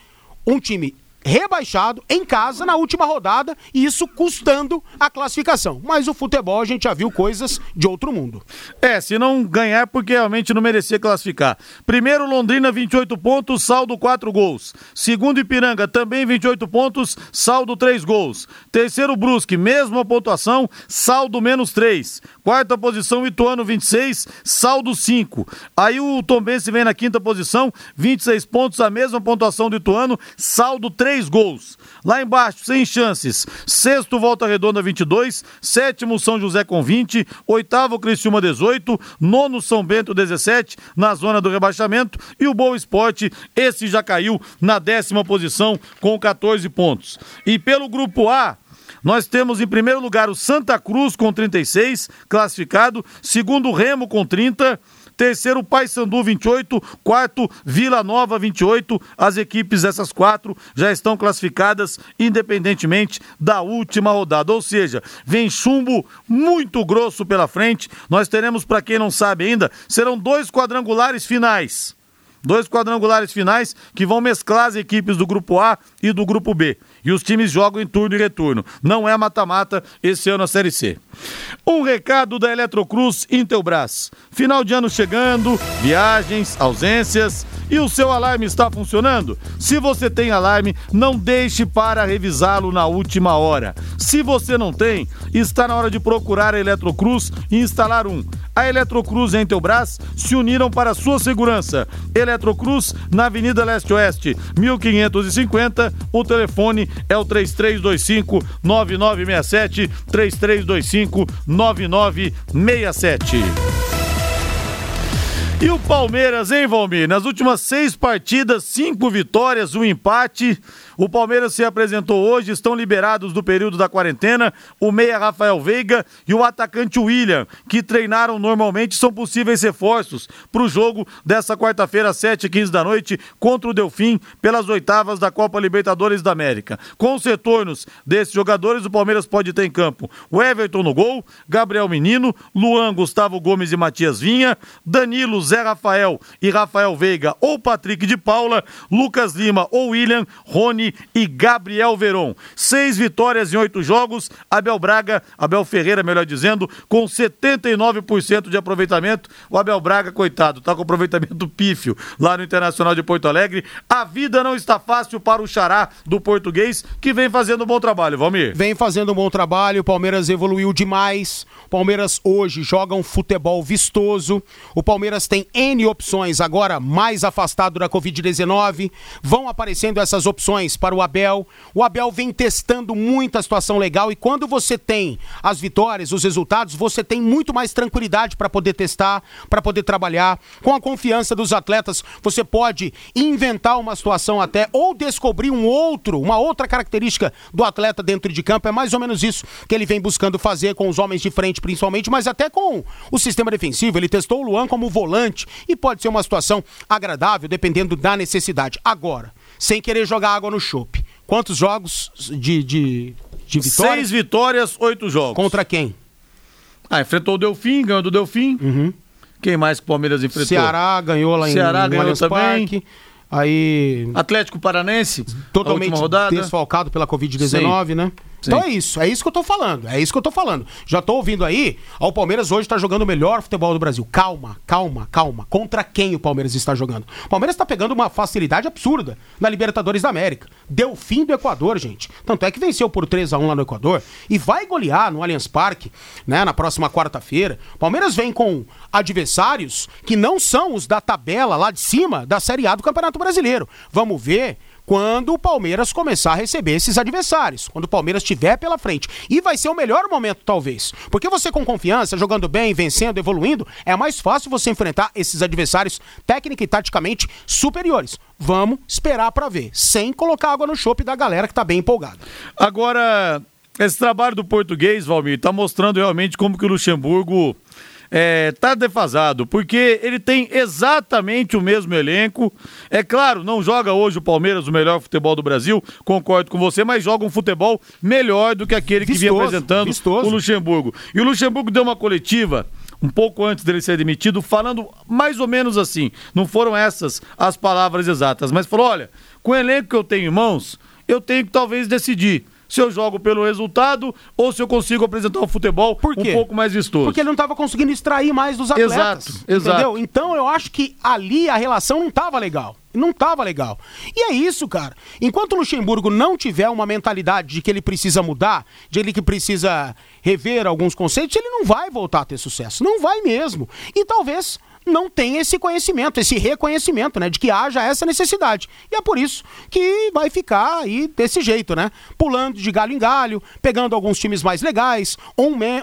um time rebaixado em casa na última rodada e isso custando a classificação. Mas o futebol a gente já viu coisas de outro mundo. É, se não ganhar é porque realmente não merecia classificar. Primeiro Londrina 28 pontos, saldo 4 gols. Segundo Ipiranga também 28 pontos, saldo 3 gols. Terceiro Brusque, mesma pontuação, saldo menos 3. Quarta posição Ituano 26, saldo 5. Aí o Tombense vem na quinta posição, 26 pontos, a mesma pontuação do Ituano, saldo 3 três gols. Lá embaixo, sem chances. Sexto, Volta Redonda, 22. Sétimo, São José com 20. Oitavo, Criciúma, 18. Nono, São Bento, 17. Na zona do rebaixamento. E o Boa Esporte, esse já caiu na décima posição com 14 pontos. E pelo grupo A, nós temos em primeiro lugar o Santa Cruz com 36, classificado. Segundo, o Remo com 30. Terceiro, Paysandu 28. Quarto, Vila Nova 28. As equipes dessas quatro já estão classificadas independentemente da última rodada. Ou seja, vem chumbo muito grosso pela frente. Nós teremos, para quem não sabe ainda, serão dois quadrangulares finais. Dois quadrangulares finais que vão mesclar as equipes do grupo A e do grupo B. E os times jogam em turno e retorno. Não é mata-mata esse ano a Série C. Um recado da Eletrocruz Intelbras. Final de ano chegando, viagens, ausências e o seu alarme está funcionando? Se você tem alarme, não deixe para revisá-lo na última hora. Se você não tem, está na hora de procurar a Eletrocruz e instalar um. A Eletrocruz e a Intelbras se uniram para sua segurança. Eletrocruz, na Avenida Leste-Oeste, 1550. O telefone é o 3325 9967 3325 9967. E o Palmeiras, hein, Valmir? Nas últimas seis partidas, cinco vitórias, um empate. O Palmeiras se apresentou hoje, estão liberados do período da quarentena o meia Rafael Veiga e o atacante William, que treinaram normalmente, são possíveis reforços para o jogo dessa quarta-feira, às 7h15 da noite, contra o Delfim, pelas oitavas da Copa Libertadores da América. Com os retornos desses jogadores, o Palmeiras pode ter em campo o Everton no gol, Gabriel Menino, Luan, Gustavo Gomes e Matias Vinha, Danilo, Zé Rafael e Rafael Veiga ou Patrick de Paula, Lucas Lima ou William, Rony e Gabriel Veron. Seis vitórias em oito jogos. Abel Braga, Abel Ferreira, melhor dizendo, com 79% de aproveitamento. O Abel Braga, coitado, tá com aproveitamento pífio lá no Internacional de Porto Alegre. A vida não está fácil para o Xará do português, que vem fazendo um bom trabalho, Valmir. Vem fazendo um bom trabalho, o Palmeiras evoluiu demais. O Palmeiras hoje joga um futebol vistoso. O Palmeiras tem N opções agora mais afastado da Covid-19. Vão aparecendo essas opções para o Abel. O Abel vem testando muita situação legal e quando você tem as vitórias, os resultados, você tem muito mais tranquilidade para poder testar, para poder trabalhar. Com a confiança dos atletas, você pode inventar uma situação até ou descobrir um outro, uma outra característica do atleta dentro de campo. É mais ou menos isso que ele vem buscando fazer com os homens de frente, principalmente, mas até com o sistema defensivo. Ele testou o Luan como volante e pode ser uma situação agradável dependendo da necessidade. Agora, sem querer jogar água no chope. Quantos jogos de, de, de vitória? Seis vitórias, oito jogos. Contra quem? Ah, enfrentou o Delfim, ganhou do Delfim. Uhum. Quem mais que o Palmeiras enfrentou? Ceará ganhou lá em Ceará no ganhou Allianz também. Parque. Aí Atlético Paranense, totalmente rodada. desfalcado pela Covid-19, né? Então é isso, é isso que eu tô falando, é isso que eu tô falando. Já tô ouvindo aí, ó, o Palmeiras hoje tá jogando o melhor futebol do Brasil. Calma, calma, calma. Contra quem o Palmeiras está jogando? O Palmeiras tá pegando uma facilidade absurda na Libertadores da América. Deu fim do Equador, gente. Tanto é que venceu por 3 a 1 lá no Equador e vai golear no Allianz Parque, né, na próxima quarta-feira. O Palmeiras vem com adversários que não são os da tabela lá de cima da Série A do Campeonato Brasileiro. Vamos ver quando o Palmeiras começar a receber esses adversários, quando o Palmeiras estiver pela frente. E vai ser o melhor momento, talvez. Porque você com confiança, jogando bem, vencendo, evoluindo, é mais fácil você enfrentar esses adversários técnica e taticamente superiores. Vamos esperar para ver, sem colocar água no chope da galera que tá bem empolgada. Agora, esse trabalho do português, Valmir, tá mostrando realmente como que o Luxemburgo é, tá defasado, porque ele tem exatamente o mesmo elenco. É claro, não joga hoje o Palmeiras o melhor futebol do Brasil, concordo com você, mas joga um futebol melhor do que aquele que vinha Vistoso, apresentando vistoso. o Luxemburgo. E o Luxemburgo deu uma coletiva um pouco antes dele ser demitido, falando mais ou menos assim. Não foram essas as palavras exatas, mas falou: olha, com o elenco que eu tenho em mãos, eu tenho que talvez decidir. Se eu jogo pelo resultado ou se eu consigo apresentar um futebol um pouco mais vistoso. Porque ele não estava conseguindo extrair mais dos atletas. Exato, Entendeu? exato. Então eu acho que ali a relação não estava legal. Não estava legal. E é isso, cara. Enquanto o Luxemburgo não tiver uma mentalidade de que ele precisa mudar, de ele que precisa rever alguns conceitos, ele não vai voltar a ter sucesso. Não vai mesmo. E talvez não tenha esse conhecimento, esse reconhecimento, né, de que haja essa necessidade. E é por isso que vai ficar aí desse jeito, né? Pulando de galho em galho, pegando alguns times mais legais,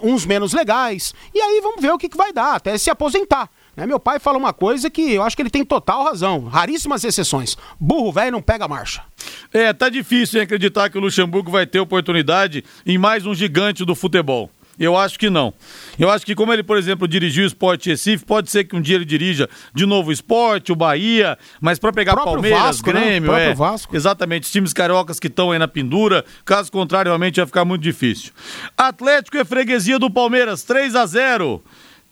uns menos legais, e aí vamos ver o que, que vai dar, até se aposentar. Né? Meu pai fala uma coisa que eu acho que ele tem total razão, raríssimas exceções. Burro velho não pega marcha. É, tá difícil acreditar que o Luxemburgo vai ter oportunidade em mais um gigante do futebol. Eu acho que não. Eu acho que como ele, por exemplo, dirigiu o Sport Recife, pode ser que um dia ele dirija de novo o Sport, o Bahia, mas para pegar Próprio Palmeiras, Vasco, né? Grêmio, Próprio é, Vasco. exatamente, os times cariocas que estão aí na pendura, caso contrário, realmente vai ficar muito difícil. Atlético é freguesia do Palmeiras, 3 a 0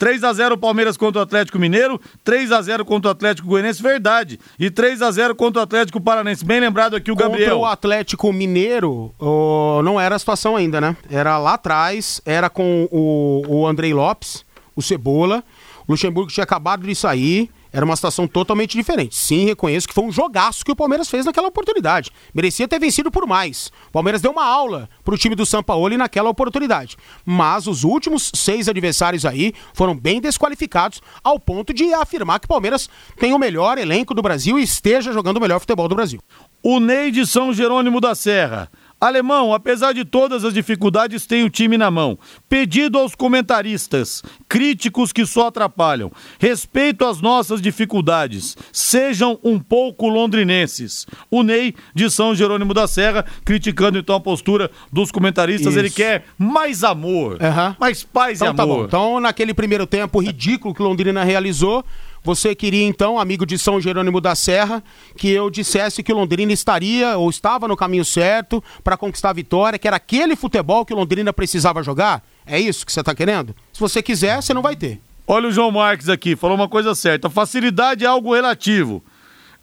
3 a 0 Palmeiras contra o Atlético Mineiro, 3 a 0 contra o Atlético Goianiense, verdade. E 3 a 0 contra o Atlético Paranense. Bem lembrado aqui o Contra Gabriel. o Atlético Mineiro, ó, não era a situação ainda, né? Era lá atrás, era com o, o Andrei Lopes, o Cebola. O Luxemburgo tinha acabado de sair. Era uma situação totalmente diferente. Sim, reconheço que foi um jogaço que o Palmeiras fez naquela oportunidade. Merecia ter vencido por mais. O Palmeiras deu uma aula pro time do Sampaoli naquela oportunidade. Mas os últimos seis adversários aí foram bem desqualificados ao ponto de afirmar que o Palmeiras tem o melhor elenco do Brasil e esteja jogando o melhor futebol do Brasil. O Ney de São Jerônimo da Serra. Alemão, apesar de todas as dificuldades, tem o time na mão. Pedido aos comentaristas, críticos que só atrapalham. Respeito às nossas dificuldades. Sejam um pouco londrinenses. O Ney, de São Jerônimo da Serra, criticando então a postura dos comentaristas. Isso. Ele quer mais amor, Aham. mais paz Então e tá amor. Então, naquele primeiro tempo ridículo que Londrina realizou, você queria então, amigo de São Jerônimo da Serra, que eu dissesse que Londrina estaria ou estava no caminho certo para conquistar a vitória, que era aquele futebol que Londrina precisava jogar? É isso que você tá querendo? Se você quiser, você não vai ter. Olha o João Marques aqui, falou uma coisa certa. Facilidade é algo relativo.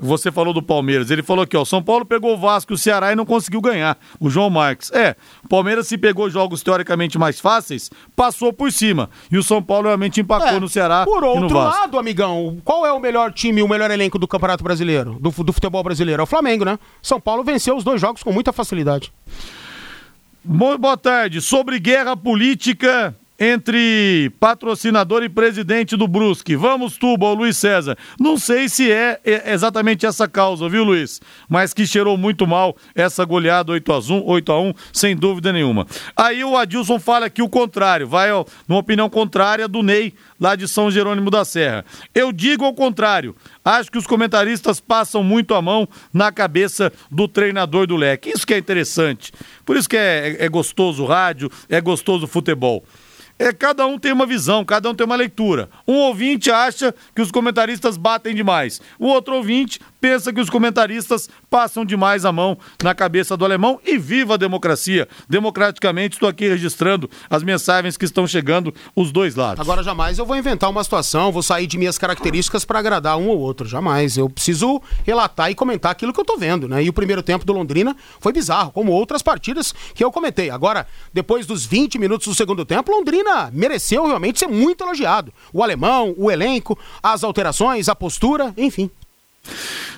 Você falou do Palmeiras. Ele falou aqui, ó. São Paulo pegou o Vasco e o Ceará e não conseguiu ganhar. O João Marques. É, o Palmeiras, se pegou jogos teoricamente mais fáceis, passou por cima. E o São Paulo realmente empacou É, no Ceará Por outro lado, amigão, qual é o melhor time, o melhor elenco do Campeonato Brasileiro, do, do futebol brasileiro? É o Flamengo, né? São Paulo venceu os dois jogos com muita facilidade. Bo- Boa tarde. Sobre guerra política entre patrocinador e presidente do Brusque. Vamos, Tuba, Luiz César. Não sei se é é, exatamente essa causa, viu, Luiz? Mas que cheirou muito mal essa goleada 8 a 1, 8 a 1, sem dúvida nenhuma. Aí o Adilson fala aqui o contrário, vai ó, numa opinião contrária do Ney, lá de São Jerônimo da Serra. Eu digo ao contrário. Acho que os comentaristas passam muito a mão na cabeça do treinador do leque. Isso que é interessante. Por isso que é, é gostoso o rádio, é gostoso o futebol. É, cada um tem uma visão, cada um tem uma leitura. Um ouvinte acha que os comentaristas batem demais. O outro ouvinte pensa que os comentaristas passam demais a mão na cabeça do alemão. E viva a democracia! Democraticamente, estou aqui registrando as mensagens que estão chegando os dois lados. Agora, jamais eu vou inventar uma situação, vou sair de minhas características para agradar um ou outro. Jamais. Eu preciso relatar e comentar aquilo que eu tô vendo, né? E o primeiro tempo do Londrina foi bizarro, como outras partidas que eu comentei. Agora, depois dos 20 minutos do segundo tempo, Londrina mereceu realmente ser muito elogiado. O alemão, o elenco, as alterações, a postura, enfim.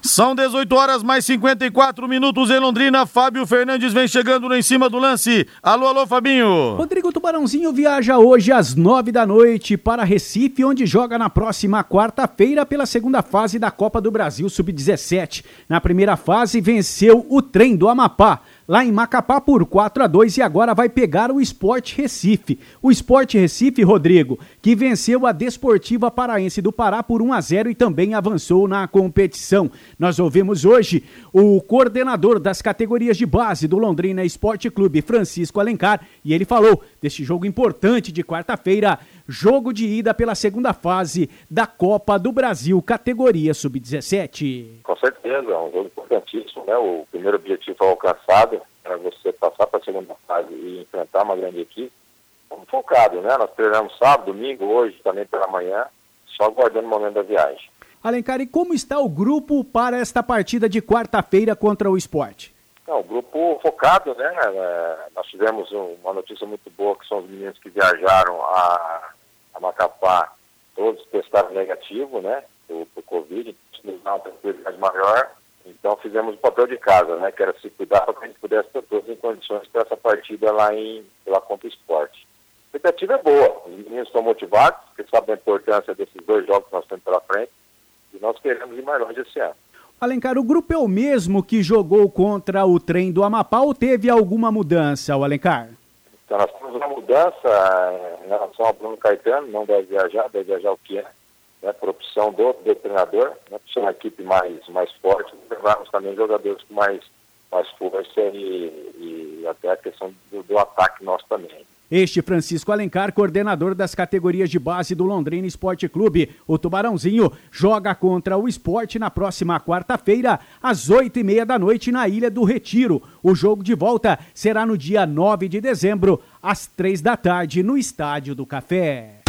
São 18 horas mais 54 minutos em Londrina. Fábio Fernandes vem chegando em cima do lance. Alô, alô, Fabinho. Rodrigo Tubarãozinho viaja hoje às nove da noite para Recife, onde joga na próxima quarta-feira pela segunda fase da Copa do Brasil Sub-17. Na primeira fase, venceu o trem do Amapá. Lá em Macapá por 4 a 2 e agora vai pegar o Sport Recife. O Sport Recife, Rodrigo, que venceu a Desportiva Paraense do Pará por 1 a 0 e também avançou na competição. Nós ouvimos hoje o coordenador das categorias de base do Londrina Esporte Clube, Francisco Alencar, e ele falou deste jogo importante de quarta-feira, jogo de ida pela segunda fase da Copa do Brasil, categoria sub-17. Com certeza, é um jogo importantíssimo, né? O primeiro objetivo foi alcançado, para você passar para a segunda fase e enfrentar uma grande equipe. Estamos focados, né? Nós treinamos sábado, domingo, hoje, também pela manhã, só aguardando o momento da viagem. Alencar, e como está o grupo para esta partida de quarta-feira contra o esporte? Não, o grupo focado, né? É, nós tivemos um- uma notícia muito boa, que são os meninos que viajaram a, Macapá, todos testaram negativo, né? O, o Covid, nos dá uma tranquilidade maior. Então fizemos o papel de casa, né? Que era se cuidar para que a gente pudesse ter todos em condições para essa partida lá em lá contra esporte. A expectativa é boa, os meninos estão motivados, porque sabem a importância desses dois jogos que nós temos pela frente, e nós queremos ir mais longe esse ano. Alencar, o grupo é o mesmo que jogou contra o trem do Amapá ou teve alguma mudança, o Alencar? Então nós temos uma mudança eh, em relação ao Bruno Caetano, não deve viajar, deve viajar o que é, né, por opção do, do treinador, né, por ser uma equipe mais, mais forte, levarmos também jogadores com mais, mais força e, e até a questão do, do ataque nosso também. Este Francisco Alencar, coordenador das categorias de base do Londrina Esporte Clube. O Tubarãozinho joga contra o esporte na próxima quarta-feira, às oito e meia da noite, na Ilha do Retiro. O jogo de volta será no dia 9 de dezembro, às três da tarde, no Estádio do Café.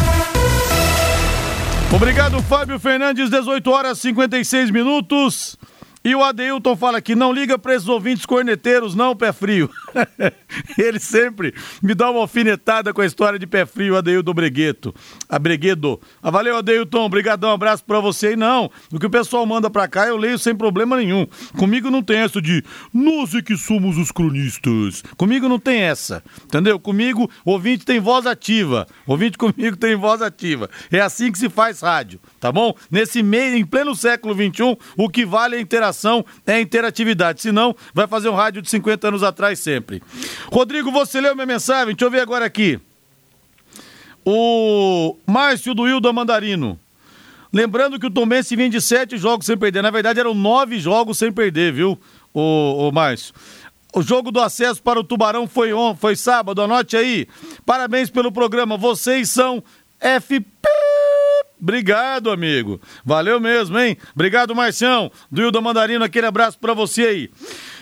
Obrigado, Fábio Fernandes, 18 horas e 56 minutos. E o Adeilton fala que não liga para esses ouvintes corneteiros, não, pé frio. Ele sempre me dá uma alfinetada com a história de pé frio, Adeilton Bregueto. A Breguedo. Ah, valeu, Adeilton. Obrigadão, abraço para você. E não, o que o pessoal manda para cá eu leio sem problema nenhum. Comigo não tem essa de nós é que somos os cronistas. Comigo não tem essa, entendeu? Comigo, ouvinte tem voz ativa. Ouvinte comigo tem voz ativa. É assim que se faz rádio, tá bom? Nesse meio, em pleno século XXI, o que vale é a interação é interatividade. Senão, vai fazer um rádio de 50 anos atrás sempre. Rodrigo, você leu minha mensagem? Deixa eu ver agora aqui. O Márcio do Hilda Mandarino. Lembrando que o Tomense vinha de sete jogos sem perder. Na verdade, eram nove jogos sem perder, viu, o, o Márcio? O jogo do acesso para o Tubarão foi, on, foi sábado, anote aí. Parabéns pelo programa, vocês são FP. Obrigado, amigo. Valeu mesmo, hein? Obrigado, Marcião. Do Hilda Mandarino, aquele abraço para você aí.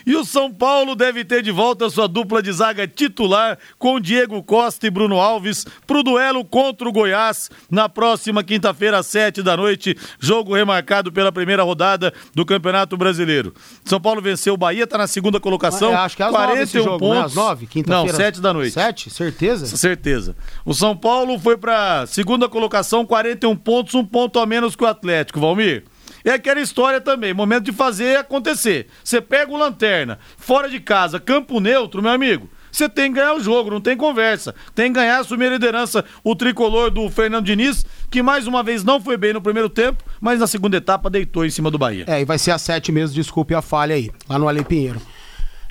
E o São Paulo deve ter de volta sua dupla de zaga titular com Diego Costa e Bruno Alves para o duelo contra o Goiás na próxima quinta-feira, às sete da noite. Jogo remarcado pela primeira rodada do Campeonato Brasileiro. São Paulo venceu o Bahia, está na segunda colocação. Ah, acho que é às 41 jogo, pontos. Né? Às nove, quinta-feira. Não, sete da noite. Sete? Certeza? Certeza. O São Paulo foi para segunda colocação, 41 pontos, um ponto a menos que o Atlético, Valmir. É aquela história também, momento de fazer acontecer. Você pega o lanterna, fora de casa, campo neutro, meu amigo. Você tem que ganhar o jogo, não tem conversa. Tem que ganhar, assumir a liderança o tricolor do Fernando Diniz, que mais uma vez não foi bem no primeiro tempo, mas na segunda etapa deitou em cima do Bahia. É, e vai ser a sete mesmo, desculpe a falha aí, lá no Ale Pinheiro.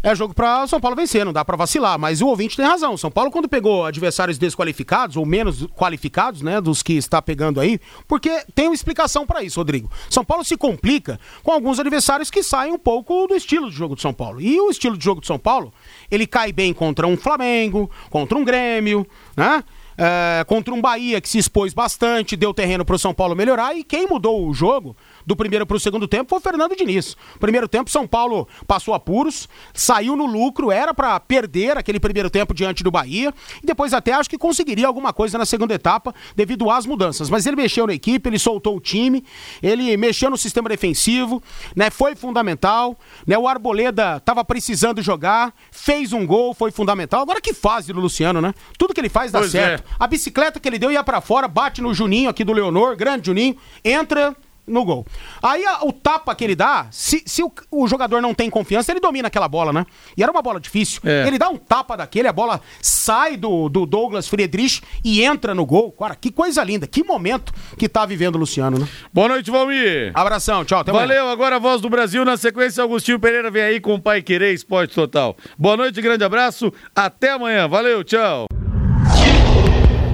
É jogo para São Paulo vencer, não dá para vacilar, mas o ouvinte tem razão. São Paulo quando pegou adversários desqualificados ou menos qualificados, né, dos que está pegando aí, porque tem uma explicação para isso, Rodrigo. São Paulo se complica com alguns adversários que saem um pouco do estilo de jogo de São Paulo. E o estilo de jogo de São Paulo, ele cai bem contra um Flamengo, contra um Grêmio, né? É, contra um Bahia que se expôs bastante, deu terreno para o São Paulo melhorar e quem mudou o jogo do primeiro para o segundo tempo foi o Fernando Diniz. Primeiro tempo, São Paulo passou apuros, saiu no lucro, era para perder aquele primeiro tempo diante do Bahia, e depois até acho que conseguiria alguma coisa na segunda etapa devido às mudanças. Mas ele mexeu na equipe, ele soltou o time, ele mexeu no sistema defensivo, né? Foi fundamental, né? O Arboleda estava precisando jogar, fez um gol, foi fundamental. Agora que fase do Luciano, né? Tudo que ele faz dá Pois certo. é. A bicicleta que ele deu ia para fora, bate no Juninho aqui do Leonor, grande Juninho, entra no gol. Aí a- o tapa que ele dá, se, se o, o jogador não tem confiança, ele domina aquela bola, né? E era uma bola difícil. É. Ele dá um tapa daquele, a bola sai do, do Douglas Friedrich e entra no gol. Cara, que coisa linda, que momento que tá vivendo o Luciano, né? Boa noite, Valmir. Abração, tchau, até amanhã. Valeu, agora a voz do Brasil. Na sequência, Augustinho Pereira vem aí com o Pai Querer Esporte Total. Boa noite, grande abraço. Até amanhã. Valeu, tchau.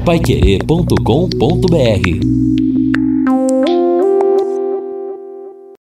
Paiquerê.com.br